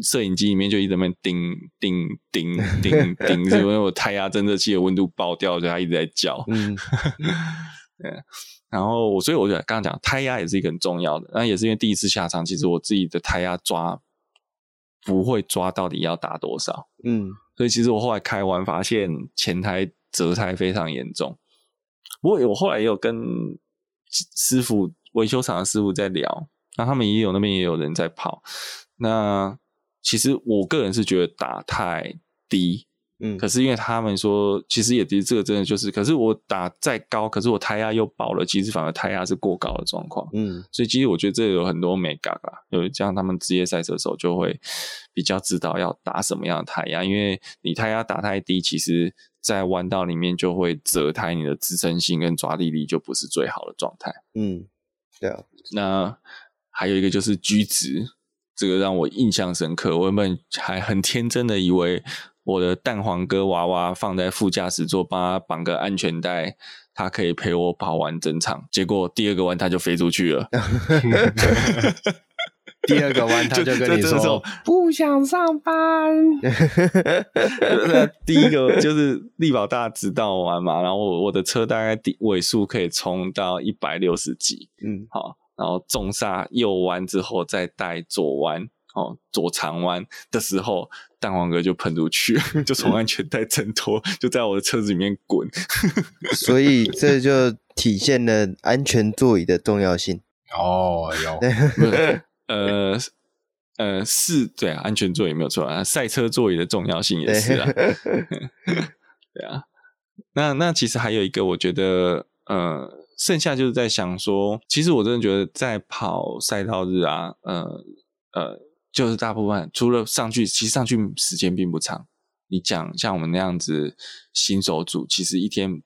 摄影机里面就一直在叮叮叮叮 叮，是因为我胎压侦测器的温度爆掉，所以它一直在叫。嗯，对。然后，所以我就刚刚讲，胎压也是一个很重要的。那也是因为第一次下场，其实我自己的胎压抓不会抓到底要打多少。嗯，所以其实我后来开完发现前胎折胎非常严重。不过我后来也有跟师傅维修厂的师傅在聊，那他们也有那边也有人在跑，那。其实我个人是觉得打太低，嗯，可是因为他们说，其实也其实这个真的就是，可是我打再高，可是我胎压又薄了，其实反而胎压是过高的状况，嗯，所以其实我觉得这有很多美感啊，有这样他们职业赛车手就会比较知道要打什么样的胎压，因为你胎压打太低，其实在弯道里面就会折胎，你的支撑性跟抓地力就不是最好的状态，嗯，对啊，那还有一个就是居值。这个让我印象深刻，我原本还很天真的以为我的蛋黄哥娃娃放在副驾驶座，帮他绑个安全带，他可以陪我跑完整场。结果第二个弯他就飞出去了，第二个弯他 就跟你说不想上班。第一个就是力宝大直道弯嘛，然后我我的车大概底尾数可以冲到一百六十几，嗯，好。然后重刹右弯之后再带左弯，哦，左长弯的时候，蛋黄哥就喷出去，就从安全带挣脱，就在我的车子里面滚。所以这就体现了安全座椅的重要性。哦，有，呃呃，是，对啊，安全座椅没有错啊，赛车座椅的重要性也是啊。对啊，那那其实还有一个，我觉得，呃。剩下就是在想说，其实我真的觉得在跑赛道日啊，呃呃，就是大部分除了上去，其实上去时间并不长。你讲像我们那样子新手组，其实一天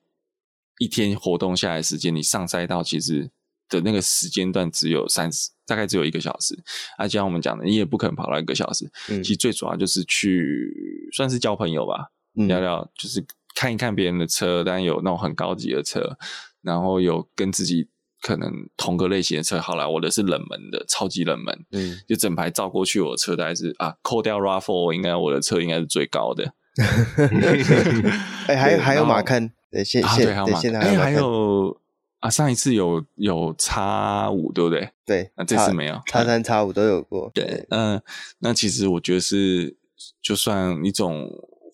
一天活动下来时间，你上赛道其实的那个时间段只有三十，大概只有一个小时。而就像我们讲的，你也不可能跑到一个小时。嗯，其实最主要就是去算是交朋友吧，嗯，聊聊就是看一看别人的车，当然有那种很高级的车。然后有跟自己可能同个类型的车，好了，我的是冷门的，超级冷门，嗯，就整排照过去，我的车大概是啊，扣掉 RAV4，应该我的车应该是最高的。哎、欸，还有还有马看，对，现现对，现在还有、欸、还有啊，上一次有有叉五，对不对？对，那这次没有，叉三叉五都有过。对，嗯、呃，那其实我觉得是，就算一种。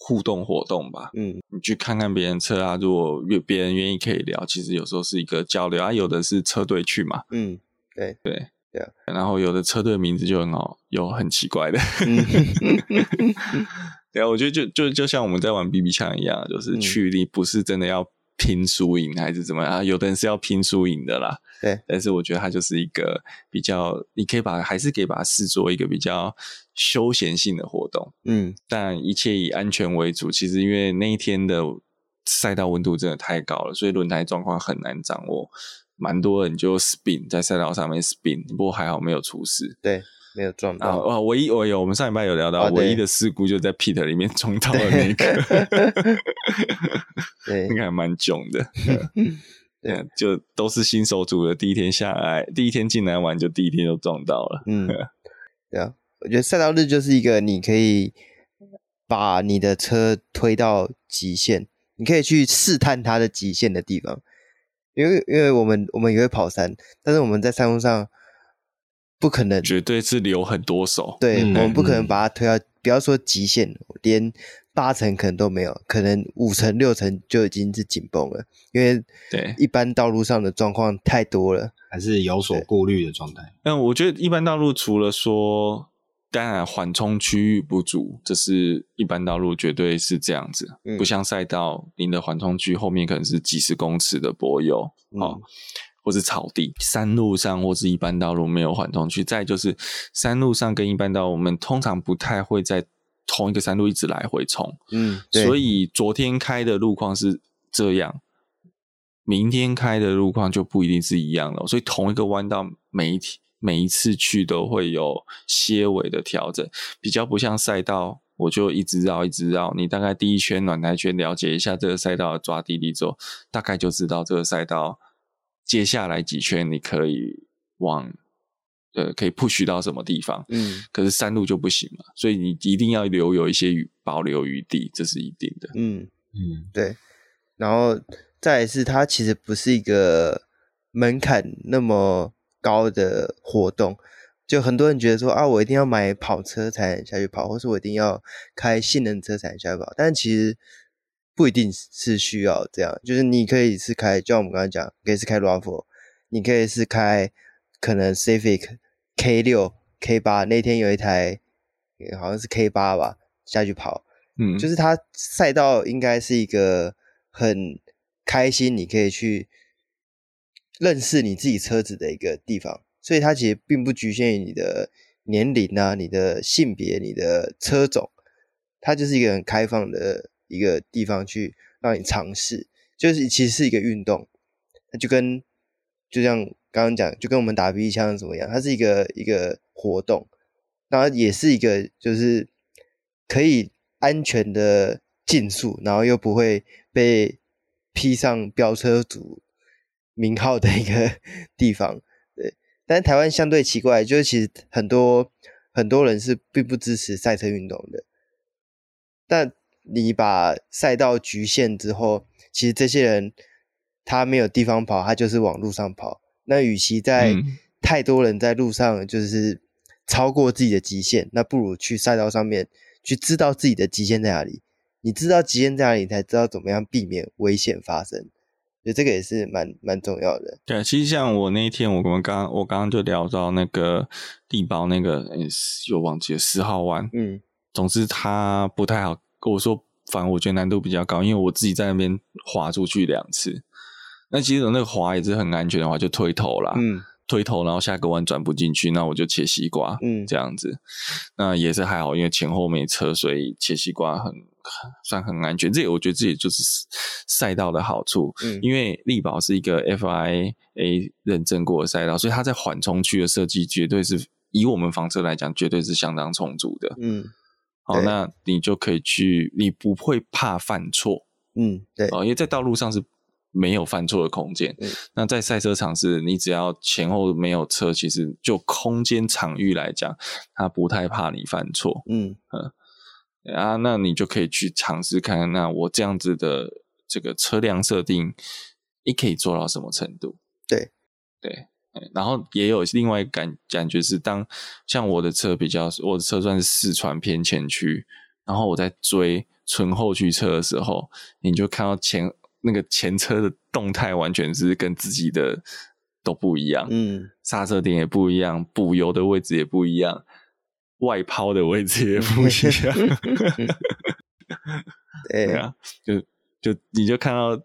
互动活动吧，嗯，你去看看别人车啊，如果愿别人愿意可以聊，其实有时候是一个交流啊。有的是车队去嘛，嗯，对。对。对，然后有的车队名字就很好，有很奇怪的，嗯、对啊，我觉得就就就像我们在玩 BB 枪一样，就是去力不是真的要拼输赢还是怎么样啊？有的人是要拼输赢的啦，对，但是我觉得它就是一个比较，你可以把还是可以把它视作一个比较。休闲性的活动，嗯，但一切以安全为主。其实因为那一天的赛道温度真的太高了，所以轮胎状况很难掌握，蛮多人就 spin 在赛道上面 spin，不过还好没有出事，对，没有撞到。啊，唯一我有，我们上礼拜有聊到，唯一的事故就在 Peter 里面撞到了那个，对，应该还蛮囧的，对，就都是新手组的，第一天下来，第一天进来玩，就第一天就撞到了，嗯，对啊。我觉得赛道日就是一个你可以把你的车推到极限，你可以去试探它的极限的地方。因为因为我们我们也会跑山，但是我们在山路上不可能绝对是留很多手。对，嗯、我们不可能把它推到，嗯、不要说极限，连八成可能都没有，可能五成六成就已经是紧绷了。因为对一般道路上的状况太多了，还是有所顾虑的状态。嗯，我觉得一般道路除了说。当然，缓冲区域不足，这是一般道路绝对是这样子，嗯、不像赛道，您的缓冲区后面可能是几十公尺的柏油。哦，或是草地，山路上或是一般道路没有缓冲区。再就是山路上跟一般道路，我们通常不太会在同一个山路一直来回冲。嗯，所以昨天开的路况是这样，明天开的路况就不一定是一样了。所以同一个弯道，每一天每一次去都会有些微的调整，比较不像赛道。我就一直绕，一直绕。你大概第一圈暖台圈了解一下这个赛道的抓地力之后，大概就知道这个赛道接下来几圈你可以往呃可以 push 到什么地方。嗯，可是山路就不行嘛，所以你一定要留有一些余保留余地，这是一定的。嗯嗯，对。然后再来是它其实不是一个门槛那么高的活动。就很多人觉得说啊，我一定要买跑车才能下去跑，或是我一定要开性能车才能下去跑。但其实不一定是需要这样，就是你可以是开，就像我们刚才讲，可以是开 RAV4，你可以是开可能 Civic K 六、K 八。那天有一台好像是 K 八吧，下去跑，嗯，就是它赛道应该是一个很开心，你可以去认识你自己车子的一个地方。所以它其实并不局限于你的年龄啊、你的性别、你的车种，它就是一个很开放的一个地方去让你尝试，就是其实是一个运动，它就跟就像刚刚讲，就跟我们打 B 枪怎么样，它是一个一个活动，然后也是一个就是可以安全的竞速，然后又不会被披上飙车族名号的一个 地方。对但是台湾相对奇怪，就是其实很多很多人是并不支持赛车运动的。但你把赛道局限之后，其实这些人他没有地方跑，他就是往路上跑。那与其在太多人在路上就是超过自己的极限，那不如去赛道上面去知道自己的极限在哪里。你知道极限在哪里，你才知道怎么样避免危险发生。所以这个也是蛮蛮重要的。对，其实像我那一天，我们刚我刚刚就聊到那个地包那个，又忘记了十号弯。嗯，总之它不太好。我说，反而我觉得难度比较高，因为我自己在那边滑出去两次。那其实那个滑也是很安全的话，就推头啦。嗯。推头，然后下个弯转不进去，那我就切西瓜，嗯，这样子，那也是还好，因为前后没车，所以切西瓜很算很安全。这我觉得这也就是赛道的好处，嗯，因为力宝是一个 FIA 认证过的赛道，所以它在缓冲区的设计绝对是以我们房车来讲，绝对是相当充足的，嗯，好，那你就可以去，你不会怕犯错，嗯，对，哦因为在道路上是。没有犯错的空间。嗯、那在赛车场是，你只要前后没有车，其实就空间场域来讲，他不太怕你犯错。嗯嗯啊，那你就可以去尝试看看，那我这样子的这个车辆设定，你可以做到什么程度？对对，然后也有另外一感感觉是，当像我的车比较，我的车算是四川偏前驱，然后我在追纯后驱车的时候，你就看到前。那个前车的动态完全是跟自己的都不一样，嗯，刹车点也不一样，补油的位置也不一样，外抛的位置也不一样，对啊，就就你就看到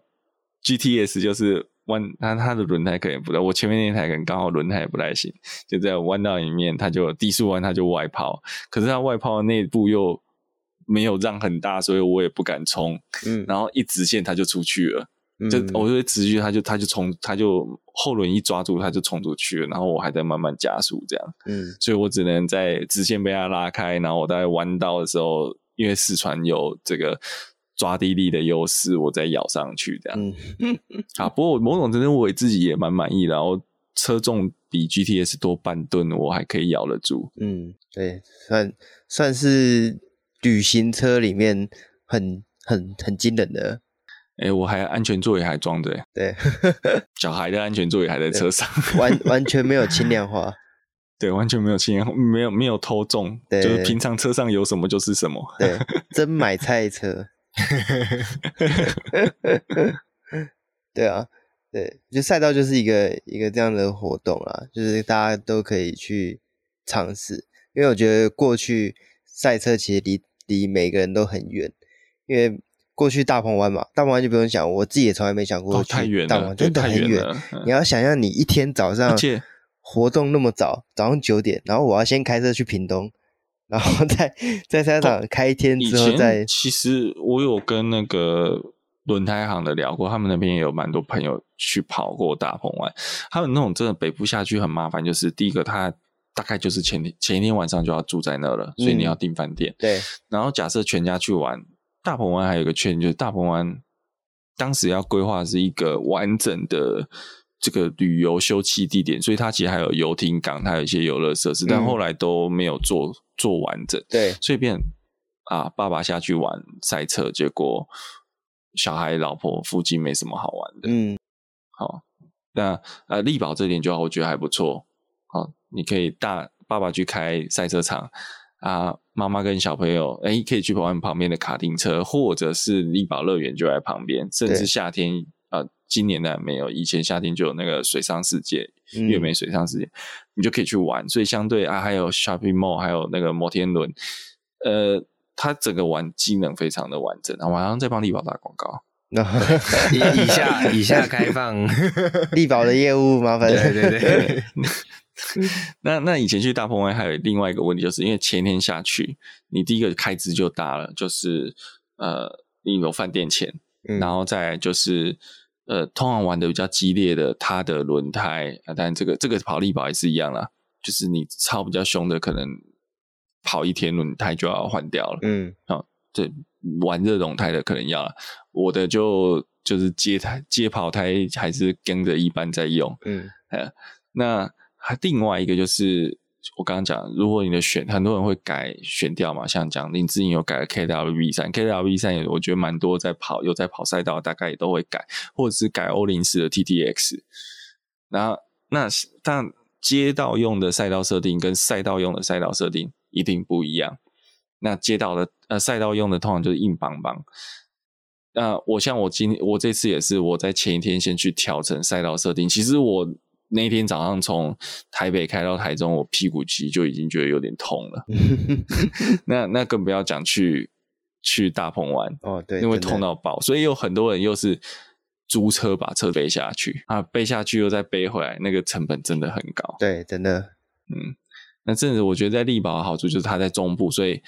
GTS 就是弯，它它的轮胎可能不对，我前面那台可能刚好轮胎也不太行，就在弯道里面，它就低速弯它就外抛，可是它外抛的内部又。没有让很大，所以我也不敢冲。嗯，然后一直线它就出去了，嗯、就我就直觉他就他就冲，他就后轮一抓住他就冲出去了，然后我还在慢慢加速这样。嗯，所以我只能在直线被他拉开，然后我在弯道的时候，因为四川有这个抓地力的优势，我再咬上去这样。嗯，啊，不过某种程度我自己也蛮满意的，然后车重比 GTS 多半吨，我还可以咬得住。嗯，对，算算是。旅行车里面很很很惊人的，哎、欸，我还安全座椅还装着，对，小孩的安全座椅还在车上，完完全没有轻量化，对，完全没有轻量，没有没有偷重，对，就是平常车上有什么就是什么，对，真买菜车，对啊，对，就赛道就是一个一个这样的活动啊，就是大家都可以去尝试，因为我觉得过去赛车其实离离每个人都很远，因为过去大鹏湾嘛，大鹏湾就不用讲，我自己也从来没想过去。太远，大鹏湾真的很远。嗯、你要想象你一天早上活动那么早，早上九点，然后我要先开车去屏东，然后在在赛场开一天之后再。其实我有跟那个轮胎行的聊过，他们那边也有蛮多朋友去跑过大鹏湾。他们那种真的北部下去很麻烦，就是第一个他。大概就是前天前一天晚上就要住在那了，所以你要订饭店。嗯、对，然后假设全家去玩大鹏湾，还有一个缺点就是大鹏湾当时要规划是一个完整的这个旅游休憩地点，所以它其实还有游艇港，它有一些游乐设施，但后来都没有做做完整。对，所以变啊，爸爸下去玩赛车，结果小孩老婆附近没什么好玩的。嗯，好，那呃力宝这点就我觉得还不错。好。你可以大爸爸去开赛车场啊，妈妈跟小朋友哎、欸，可以去玩旁边的卡丁车，或者是力宝乐园就在旁边，甚至夏天啊，今年呢没有，以前夏天就有那个水上世界，月美水上世界，嗯、你就可以去玩。所以相对啊，还有 shopping mall，还有那个摩天轮，呃，它整个玩机能非常的完整。啊，晚上再帮力宝打广告，以 以下以下开放 力宝的业务，麻烦。对对对。那那以前去大鹏湾还有另外一个问题，就是因为前天下去，你第一个开支就大了，就是呃，你有饭店钱，嗯、然后再就是呃，通常玩的比较激烈的，它的轮胎啊，当然这个这个跑力宝也是一样啦，就是你超比较凶的，可能跑一天轮胎就要换掉了，嗯，啊，对，玩热熔胎的可能要了，我的就就是街胎街跑胎还是跟着一般在用，嗯，呃，那。还另外一个就是我刚刚讲，如果你的选很多人会改选调嘛，像讲林志颖有改了 KWV 三，KWV 三也我觉得蛮多在跑，有在跑赛道，大概也都会改，或者是改欧林斯的 TTX。然后那但街道用的赛道设定跟赛道用的赛道设定一定不一样。那街道的呃赛道用的通常就是硬邦邦。那我像我今我这次也是我在前一天先去调成赛道设定，其实我。那天早上从台北开到台中，我屁股其实就已经觉得有点痛了。那那更不要讲去去大鹏湾哦，对，因为痛到爆，所以有很多人又是租车把车背下去啊，背下去又再背回来，那个成本真的很高。对，真的，嗯，那这子我觉得在丽宝的好处就是它在中部，所以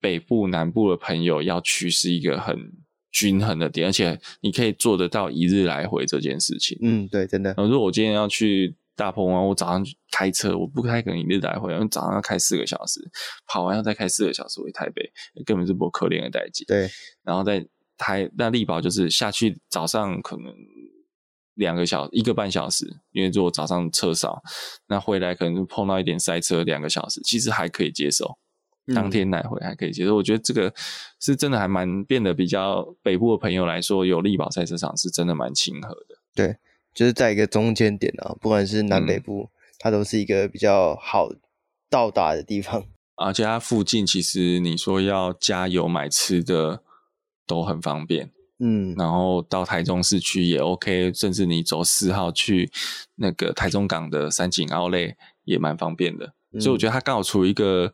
北部南部的朋友要去是一个很。均衡的点，而且你可以做得到一日来回这件事情。嗯，对，真的。如果我今天要去大鹏湾，我早上开车，我不太可能一日来回，因为早上要开四个小时，跑完要再开四个小时回台北，根本是不可怜的代际。对，然后在台那力宝就是下去早上可能两个小时，一个半小时，因为如果早上车少，那回来可能就碰到一点塞车，两个小时，其实还可以接受。当天来回还可以接受，我觉得这个是真的还蛮变得比较北部的朋友来说，有利宝赛车场是真的蛮亲和的。对，就是在一个中间点啊，不管是南北部，嗯、它都是一个比较好到达的地方。而且它附近其实你说要加油买吃的都很方便，嗯，然后到台中市区也 OK，甚至你走四号去那个台中港的三井奥莱也蛮方便的，嗯、所以我觉得它刚好处于一个。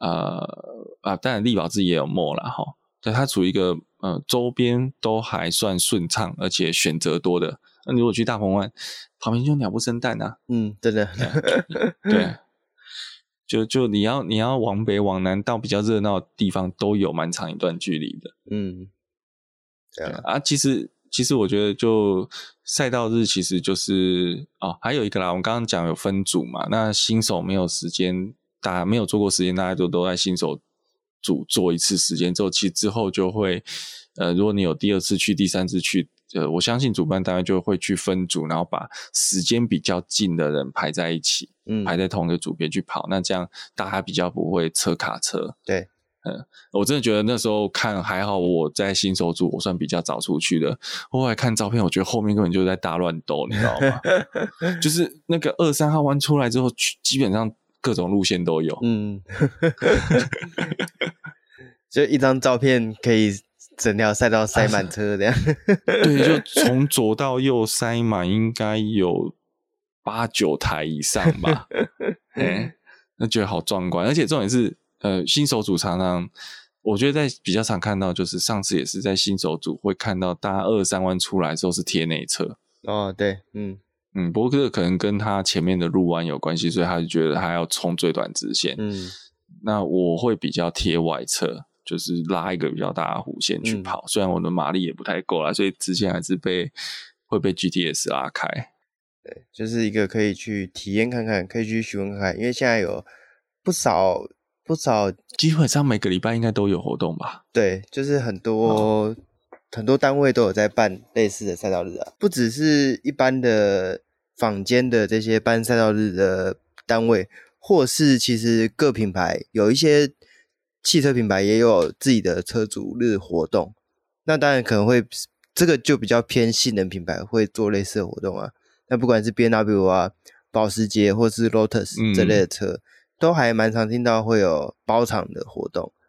呃啊，当然力宝自己也有 mall 啦哈，对，它处于一个呃周边都还算顺畅，而且选择多的。那你如果去大鹏湾，旁边就鸟不生蛋啊，嗯，真的，对，就就你要你要往北往南到比较热闹的地方，都有蛮长一段距离的，嗯，对啊，啊，其实其实我觉得就赛道日其实就是哦，还有一个啦，我们刚刚讲有分组嘛，那新手没有时间。大家没有做过时间，大家都都在新手组做一次时间之后，其实之后就会，呃，如果你有第二次去、第三次去，呃，我相信主办单位就会去分组，然后把时间比较近的人排在一起，嗯，排在同一个组别去跑，那这样大家比较不会车卡车。对，嗯，我真的觉得那时候看还好，我在新手组我算比较早出去的，后来看照片，我觉得后面根本就在大乱斗，你知道吗？就是那个二三号弯出来之后，基本上。各种路线都有，嗯，就一张照片可以整条赛道塞满车这样，对，就从左到右塞满，应该有八九台以上吧，哎，那觉得好壮观，而且重点是，呃，新手组常常我觉得在比较常看到，就是上次也是在新手组会看到，大家二三弯出来的时候是贴内侧。哦，对，嗯嗯，不过这个可能跟他前面的路弯有关系，所以他就觉得他要冲最短直线。嗯，那我会比较贴外侧，就是拉一个比较大的弧线去跑。嗯、虽然我的马力也不太够啦，所以直线还是被会被 GTS 拉开。对，就是一个可以去体验看看，可以去询问看看，因为现在有不少。不少，基本上每个礼拜应该都有活动吧？对，就是很多、哦、很多单位都有在办类似的赛道日啊，不只是一般的坊间的这些办赛道日的单位，或是其实各品牌有一些汽车品牌也有自己的车主日活动。那当然可能会这个就比较偏性能品牌会做类似的活动啊。那不管是 B N W 啊、保时捷或是 Lotus 这类的车。嗯都还蛮常听到会有包场的活动，对，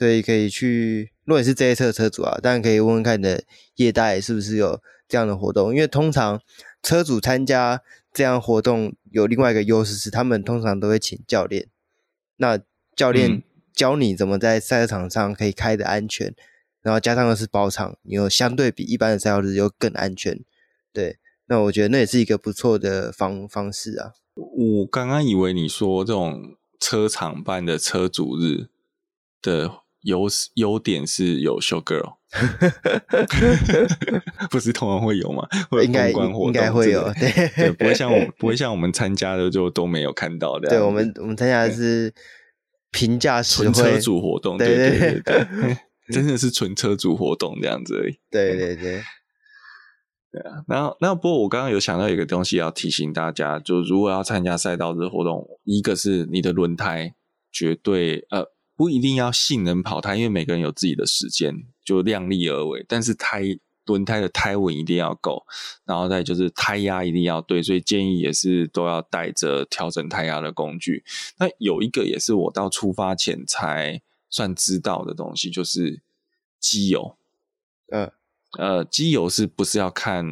所以可以去，如果你是这些车的车主啊，当然可以问问看你的业代是不是有这样的活动，因为通常车主参加这样活动有另外一个优势是，他们通常都会请教练，那教练教你怎么在赛车场上可以开的安全，然后加上的是包场，你有相对比一般的赛道日又更安全，对，那我觉得那也是一个不错的方方式啊。我刚刚以为你说这种车厂办的车主日的优优点是有 show girl，不是通常会有吗？应该应该会有，对，对，不会像我不会像我们参加的就都没有看到的。对，我们我们参加的是平价纯车主活动，对对对对，真的是纯车主活动这样子而已。对对对。对啊，然后那不过我刚刚有想到一个东西要提醒大家，就如果要参加赛道日活动，一个是你的轮胎绝对呃不一定要性能跑胎，因为每个人有自己的时间，就量力而为。但是胎轮胎的胎稳一定要够，然后再就是胎压一定要对，所以建议也是都要带着调整胎压的工具。那有一个也是我到出发前才算知道的东西，就是机油，嗯。呃，机油是不是要看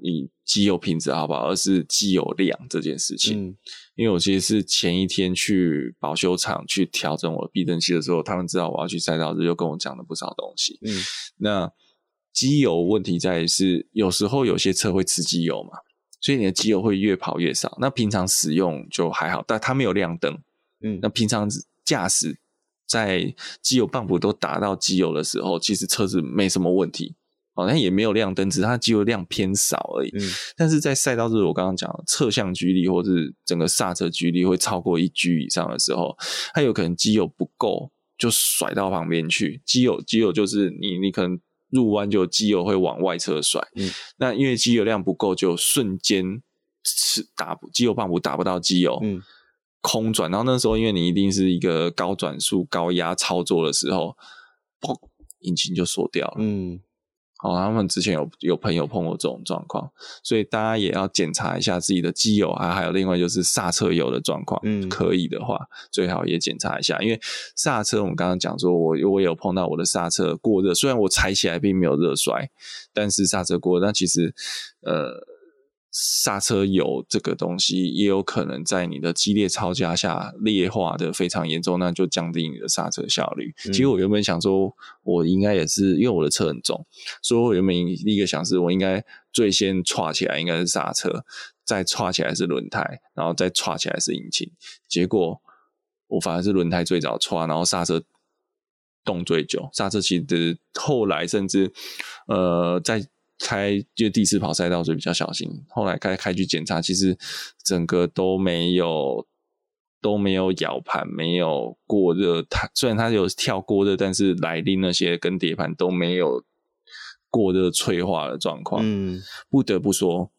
你机油品质好不好，而是机油量这件事情。嗯，因为我其实是前一天去保修厂去调整我的避震器的时候，他们知道我要去赛道日，又跟我讲了不少东西。嗯，那机油问题在于是有时候有些车会吃机油嘛，所以你的机油会越跑越少。那平常使用就还好，但它没有亮灯。嗯，那平常驾驶在机油泵浦都打到机油的时候，其实车子没什么问题。好像也没有亮灯，只是它机油量偏少而已。嗯，但是在赛道就是，我刚刚讲侧向 G 力或是整个刹车 G 力会超过一 G 以上的时候，它有可能机油不够，就甩到旁边去。机油机油就是你你可能入弯就机油会往外侧甩。嗯，那因为机油量不够，就瞬间是打机油泵不打不到机油，嗯，空转。然后那时候因为你一定是一个高转速高压操作的时候，砰，引擎就锁掉了。嗯。好，他们之前有有朋友碰过这种状况，所以大家也要检查一下自己的机油啊，还有另外就是刹车油的状况。嗯，可以的话，最好也检查一下，因为刹车我们刚刚讲说，我我有碰到我的刹车过热，虽然我踩起来并没有热衰，但是刹车过热，那其实呃。刹车油这个东西也有可能在你的激烈操加下劣化的非常严重，那就降低你的刹车效率。嗯、其实我原本想说，我应该也是因为我的车很重，所以我原本第一个想是我应该最先挫起来应该是刹车，再挫起来是轮胎，然后再挫起来是引擎。结果我反而是轮胎最早挫，然后刹车动最久，刹车其实后来甚至呃在。开就第一次跑赛道，所以比较小心。后来开开去检查，其实整个都没有都没有咬盘，没有过热。它虽然它有跳过热，但是来令那些跟碟盘都没有过热脆化的状况。嗯，不得不说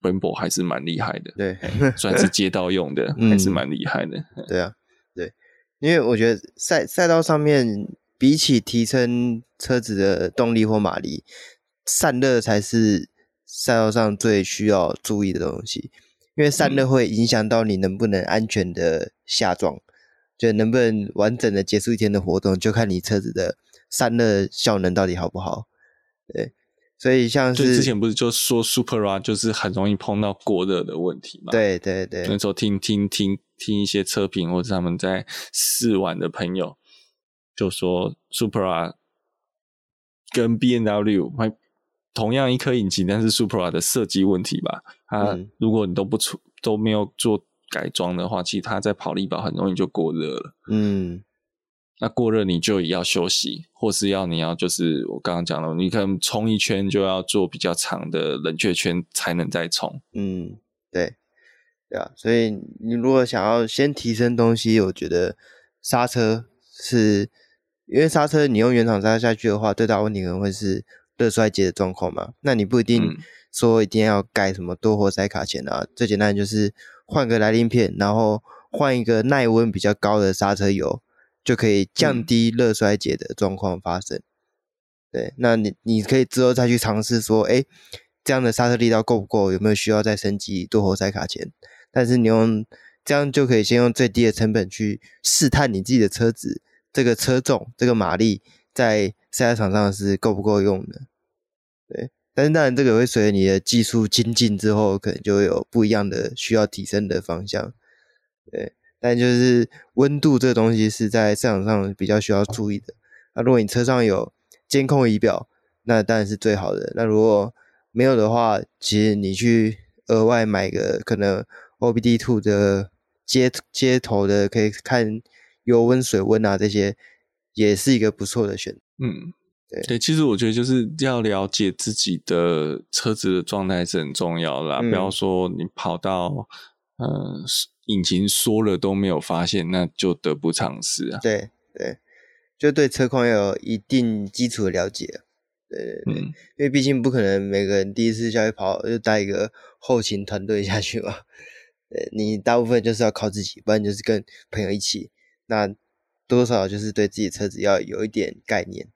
，Brembo 还是蛮厉害的。对，算是街道用的，还是蛮厉害的。嗯、对啊，对，因为我觉得赛赛道上面比起提升车子的动力或马力。散热才是赛道上最需要注意的东西，因为散热会影响到你能不能安全的下庄，就能不能完整的结束一天的活动，就看你车子的散热效能到底好不好。对，所以像是之前不是就说 Supra 就是很容易碰到过热的问题嘛？对对对，那时候听听听听一些车评或者他们在试玩的朋友。就说 Supra 跟 BMW 同样一颗引擎，但是 Supra 的设计问题吧，它如果你都不出都没有做改装的话，其实它在跑力保很容易就过热了。嗯。那过热你就也要休息，或是要你要就是我刚刚讲了，你可能冲一圈就要做比较长的冷却圈才能再冲。嗯，对，对啊，所以你如果想要先提升东西，我觉得刹车是因为刹车你用原厂刹下去的话，最大问题可能会是热衰竭的状况嘛。那你不一定说一定要改什么多活塞卡钳啊，最简单就是换个来临片，然后换一个耐温比较高的刹车油。就可以降低热衰竭的状况发生。嗯、对，那你你可以之后再去尝试说，哎，这样的刹车力道够不够？有没有需要再升级多活塞卡钳？但是你用这样就可以先用最低的成本去试探你自己的车子这个车重、这个马力在赛车场上是够不够用的。对，但是当然这个会随着你的技术精进之后，可能就会有不一样的需要提升的方向。对。但就是温度这个东西是在赛场上比较需要注意的。那如果你车上有监控仪表，那当然是最好的。那如果没有的话，其实你去额外买个可能 OBD Two 的接接头的，可以看油温、水温啊这些，也是一个不错的选择。嗯，对对，其实我觉得就是要了解自己的车子的状态是很重要的啦，嗯、不要说你跑到呃。引擎缩了都没有发现，那就得不偿失啊。对对，就对车况要有一定基础的了解。对对对，嗯、因为毕竟不可能每个人第一次下去跑就带一个后勤团队下去嘛。对，你大部分就是要靠自己，不然就是跟朋友一起。那多多少少就是对自己车子要有一点概念，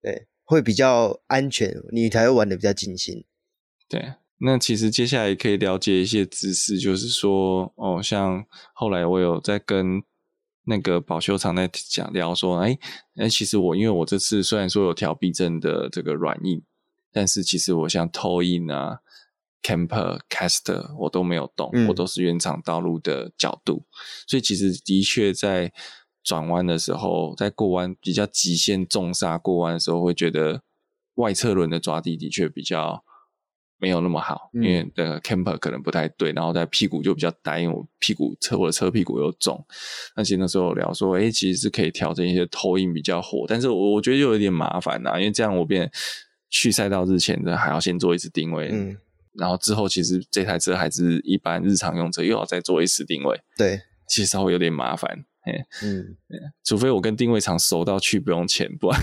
对，会比较安全，你才会玩的比较尽兴。对。那其实接下来可以了解一些知识，就是说，哦，像后来我有在跟那个保修厂在讲聊说，哎，哎，其实我因为我这次虽然说有调避震的这个软硬，但是其实我像 toe in 啊、camper、caster 我都没有动，嗯、我都是原厂道路的角度，所以其实的确在转弯的时候，在过弯比较极限重刹过弯的时候，会觉得外侧轮的抓地的确比较。没有那么好，因为的 camper 可能不太对，然后在屁股就比较呆，因为我屁股车我的车屁股又重。那其实那时候聊说，哎，其实是可以调整一些 toe in 比较火，但是我我觉得又有点麻烦呐，因为这样我变去赛道之前的还要先做一次定位，嗯，然后之后其实这台车还是一般日常用车，又要再做一次定位，对，其实稍微有点麻烦。嗯，除非我跟定位厂熟到去不用钱，不然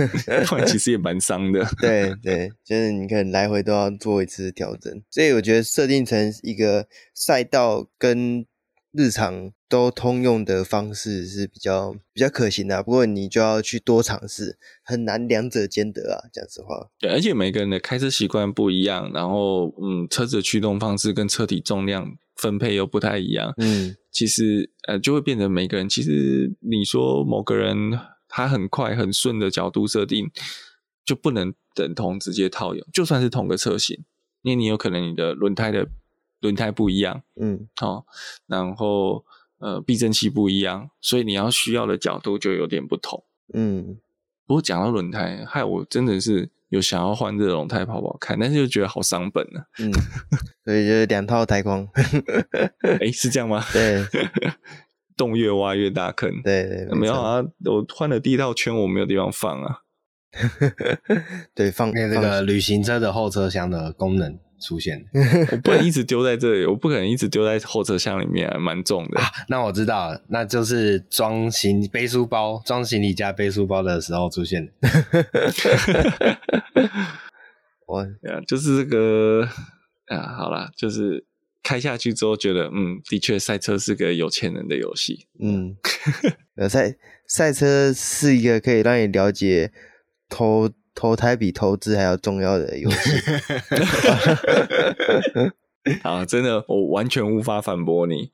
不然其实也蛮伤的。对对，就是你可能来回都要做一次调整，所以我觉得设定成一个赛道跟日常都通用的方式是比较比较可行的啊。不过你就要去多尝试，很难两者兼得啊。讲实话，对，而且每个人的开车习惯不一样，然后嗯，车子的驱动方式跟车体重量分配又不太一样，嗯。其实，呃，就会变成每个人。其实你说某个人他很快很顺的角度设定，就不能等同直接套用。就算是同个车型，因为你有可能你的轮胎的轮胎不一样，嗯，好、哦，然后呃避震器不一样，所以你要需要的角度就有点不同，嗯。不过讲到轮胎，害我真的是。有想要换这种胎跑跑看，但是又觉得好伤本呢、啊。嗯，所以就是两套胎框。哎、欸，是这样吗？对，洞越挖越大坑。对对，没有啊，我换了第一套圈，我没有地方放啊。对，放那个旅行车的后车厢的功能。出现，我不能一直丢在这里，我不可能一直丢在后车厢里面，蛮重的。啊，那我知道了，那就是装行背书包、装行李加背书包的时候出现的。我 呀，就是这个啊，好啦，就是开下去之后觉得，嗯，的确赛车是个有钱人的游戏。嗯，赛赛车是一个可以让你了解偷。投胎比投资还要重要的游戏，啊，真的，我完全无法反驳你。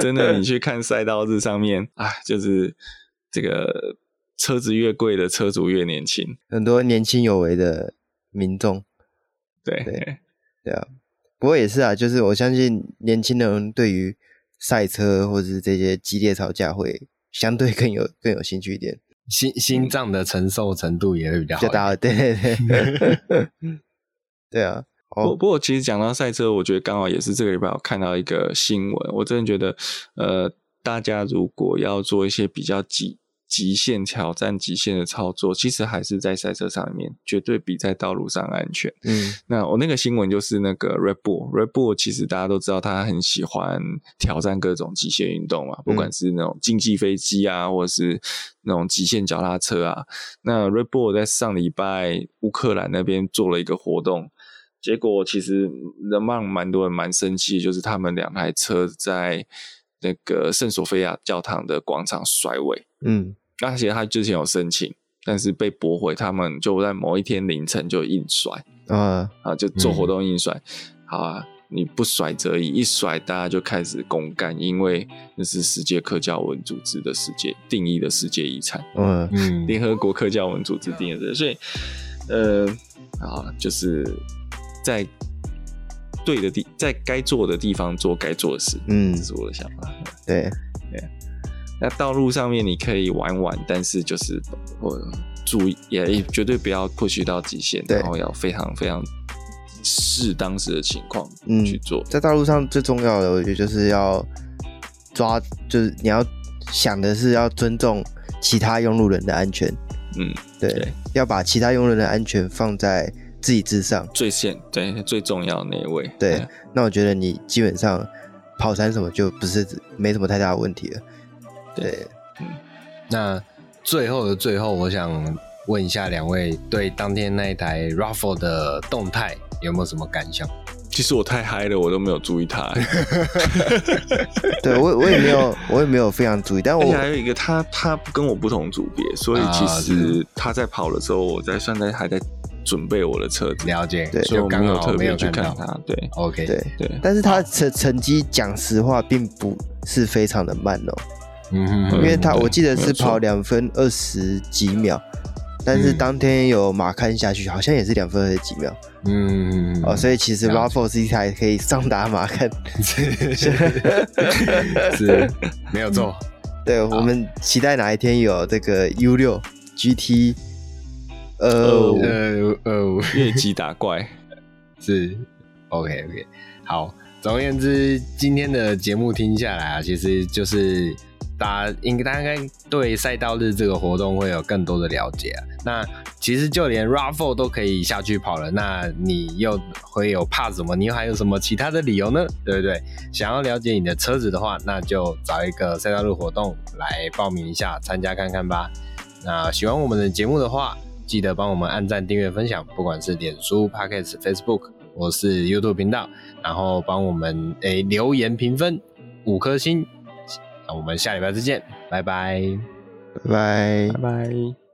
真的，你去看赛道日上面，啊，就是这个车子越贵的车主越年轻，很多年轻有为的民众，对。对对啊。不过也是啊，就是我相信年轻人对于赛车或者是这些激烈吵架会相对更有更有兴趣一点，心心脏的承受程度也会比较好，比较大。对对对，对 啊。不不过，其实讲到赛车，我觉得刚好也是这个礼拜我看到一个新闻，我真的觉得，呃，大家如果要做一些比较极极限挑战、极限的操作，其实还是在赛车上面，绝对比在道路上安全。嗯，那我那个新闻就是那个 Red Bull，Red Bull 其实大家都知道，他很喜欢挑战各种极限运动嘛，不管是那种竞技飞机啊，或者是那种极限脚踏车啊。那 Red Bull 在上礼拜乌克兰那边做了一个活动。结果其实人们蛮多人蛮生气，就是他们两台车在那个圣索菲亚教堂的广场甩尾。嗯，而且他之前有申请，但是被驳回。他们就在某一天凌晨就硬甩啊啊，就做活动硬甩。嗯、好啊，你不甩则已，一甩大家就开始公干，因为那是世界科教文组织的世界定义的世界遗产。嗯嗯，联合国科教文组织定义的，所以呃啊，就是。在对的地，在该做的地方做该做的事，嗯，这是我的想法。对对，那道路上面你可以玩玩，但是就是我注意，也绝对不要 push 到极限，然后要非常非常视当时的情况去做。嗯。在道路上最重要的，我觉得就是要抓，就是你要想的是要尊重其他用路人的安全。嗯，对，对要把其他用路人的安全放在。自己至上最先对最重要的那一位，对，对，那我觉得你基本上跑山什么就不是没什么太大的问题了。对，对嗯，那最后的最后，我想问一下两位，对当天那一台 Raffle 的动态有没有什么感想？其实我太嗨了，我都没有注意他。对我我也没有我也没有非常注意，但我还有一个他他跟我不同组别，所以其实他在跑的时候，我在算在还在。准备我的车子，了解，对，所以我没有特别去看他，对，OK，对对。但是他成成绩，讲实话，并不是非常的慢哦。嗯，因为他我记得是跑两分二十几秒，但是当天有马看下去，好像也是两分二十几秒。嗯，哦，所以其实 RAV4 是一台可以上打马看，是，没有错。对，我们期待哪一天有这个 U 六 GT。呃呃呃，越级打怪 是 OK OK 好。总而言之，今天的节目听下来啊，其实就是大家应该大概对赛道日这个活动会有更多的了解啊。那其实就连 Raffle 都可以下去跑了，那你又会有怕什么？你又还有什么其他的理由呢？对不对？想要了解你的车子的话，那就找一个赛道日活动来报名一下，参加看看吧。那喜欢我们的节目的话，记得帮我们按赞、订阅、分享，不管是脸书、Podcast、Facebook，或是 YouTube 频道，然后帮我们诶、欸、留言评分五颗星。那我们下礼拜再见，拜拜，拜拜，拜拜。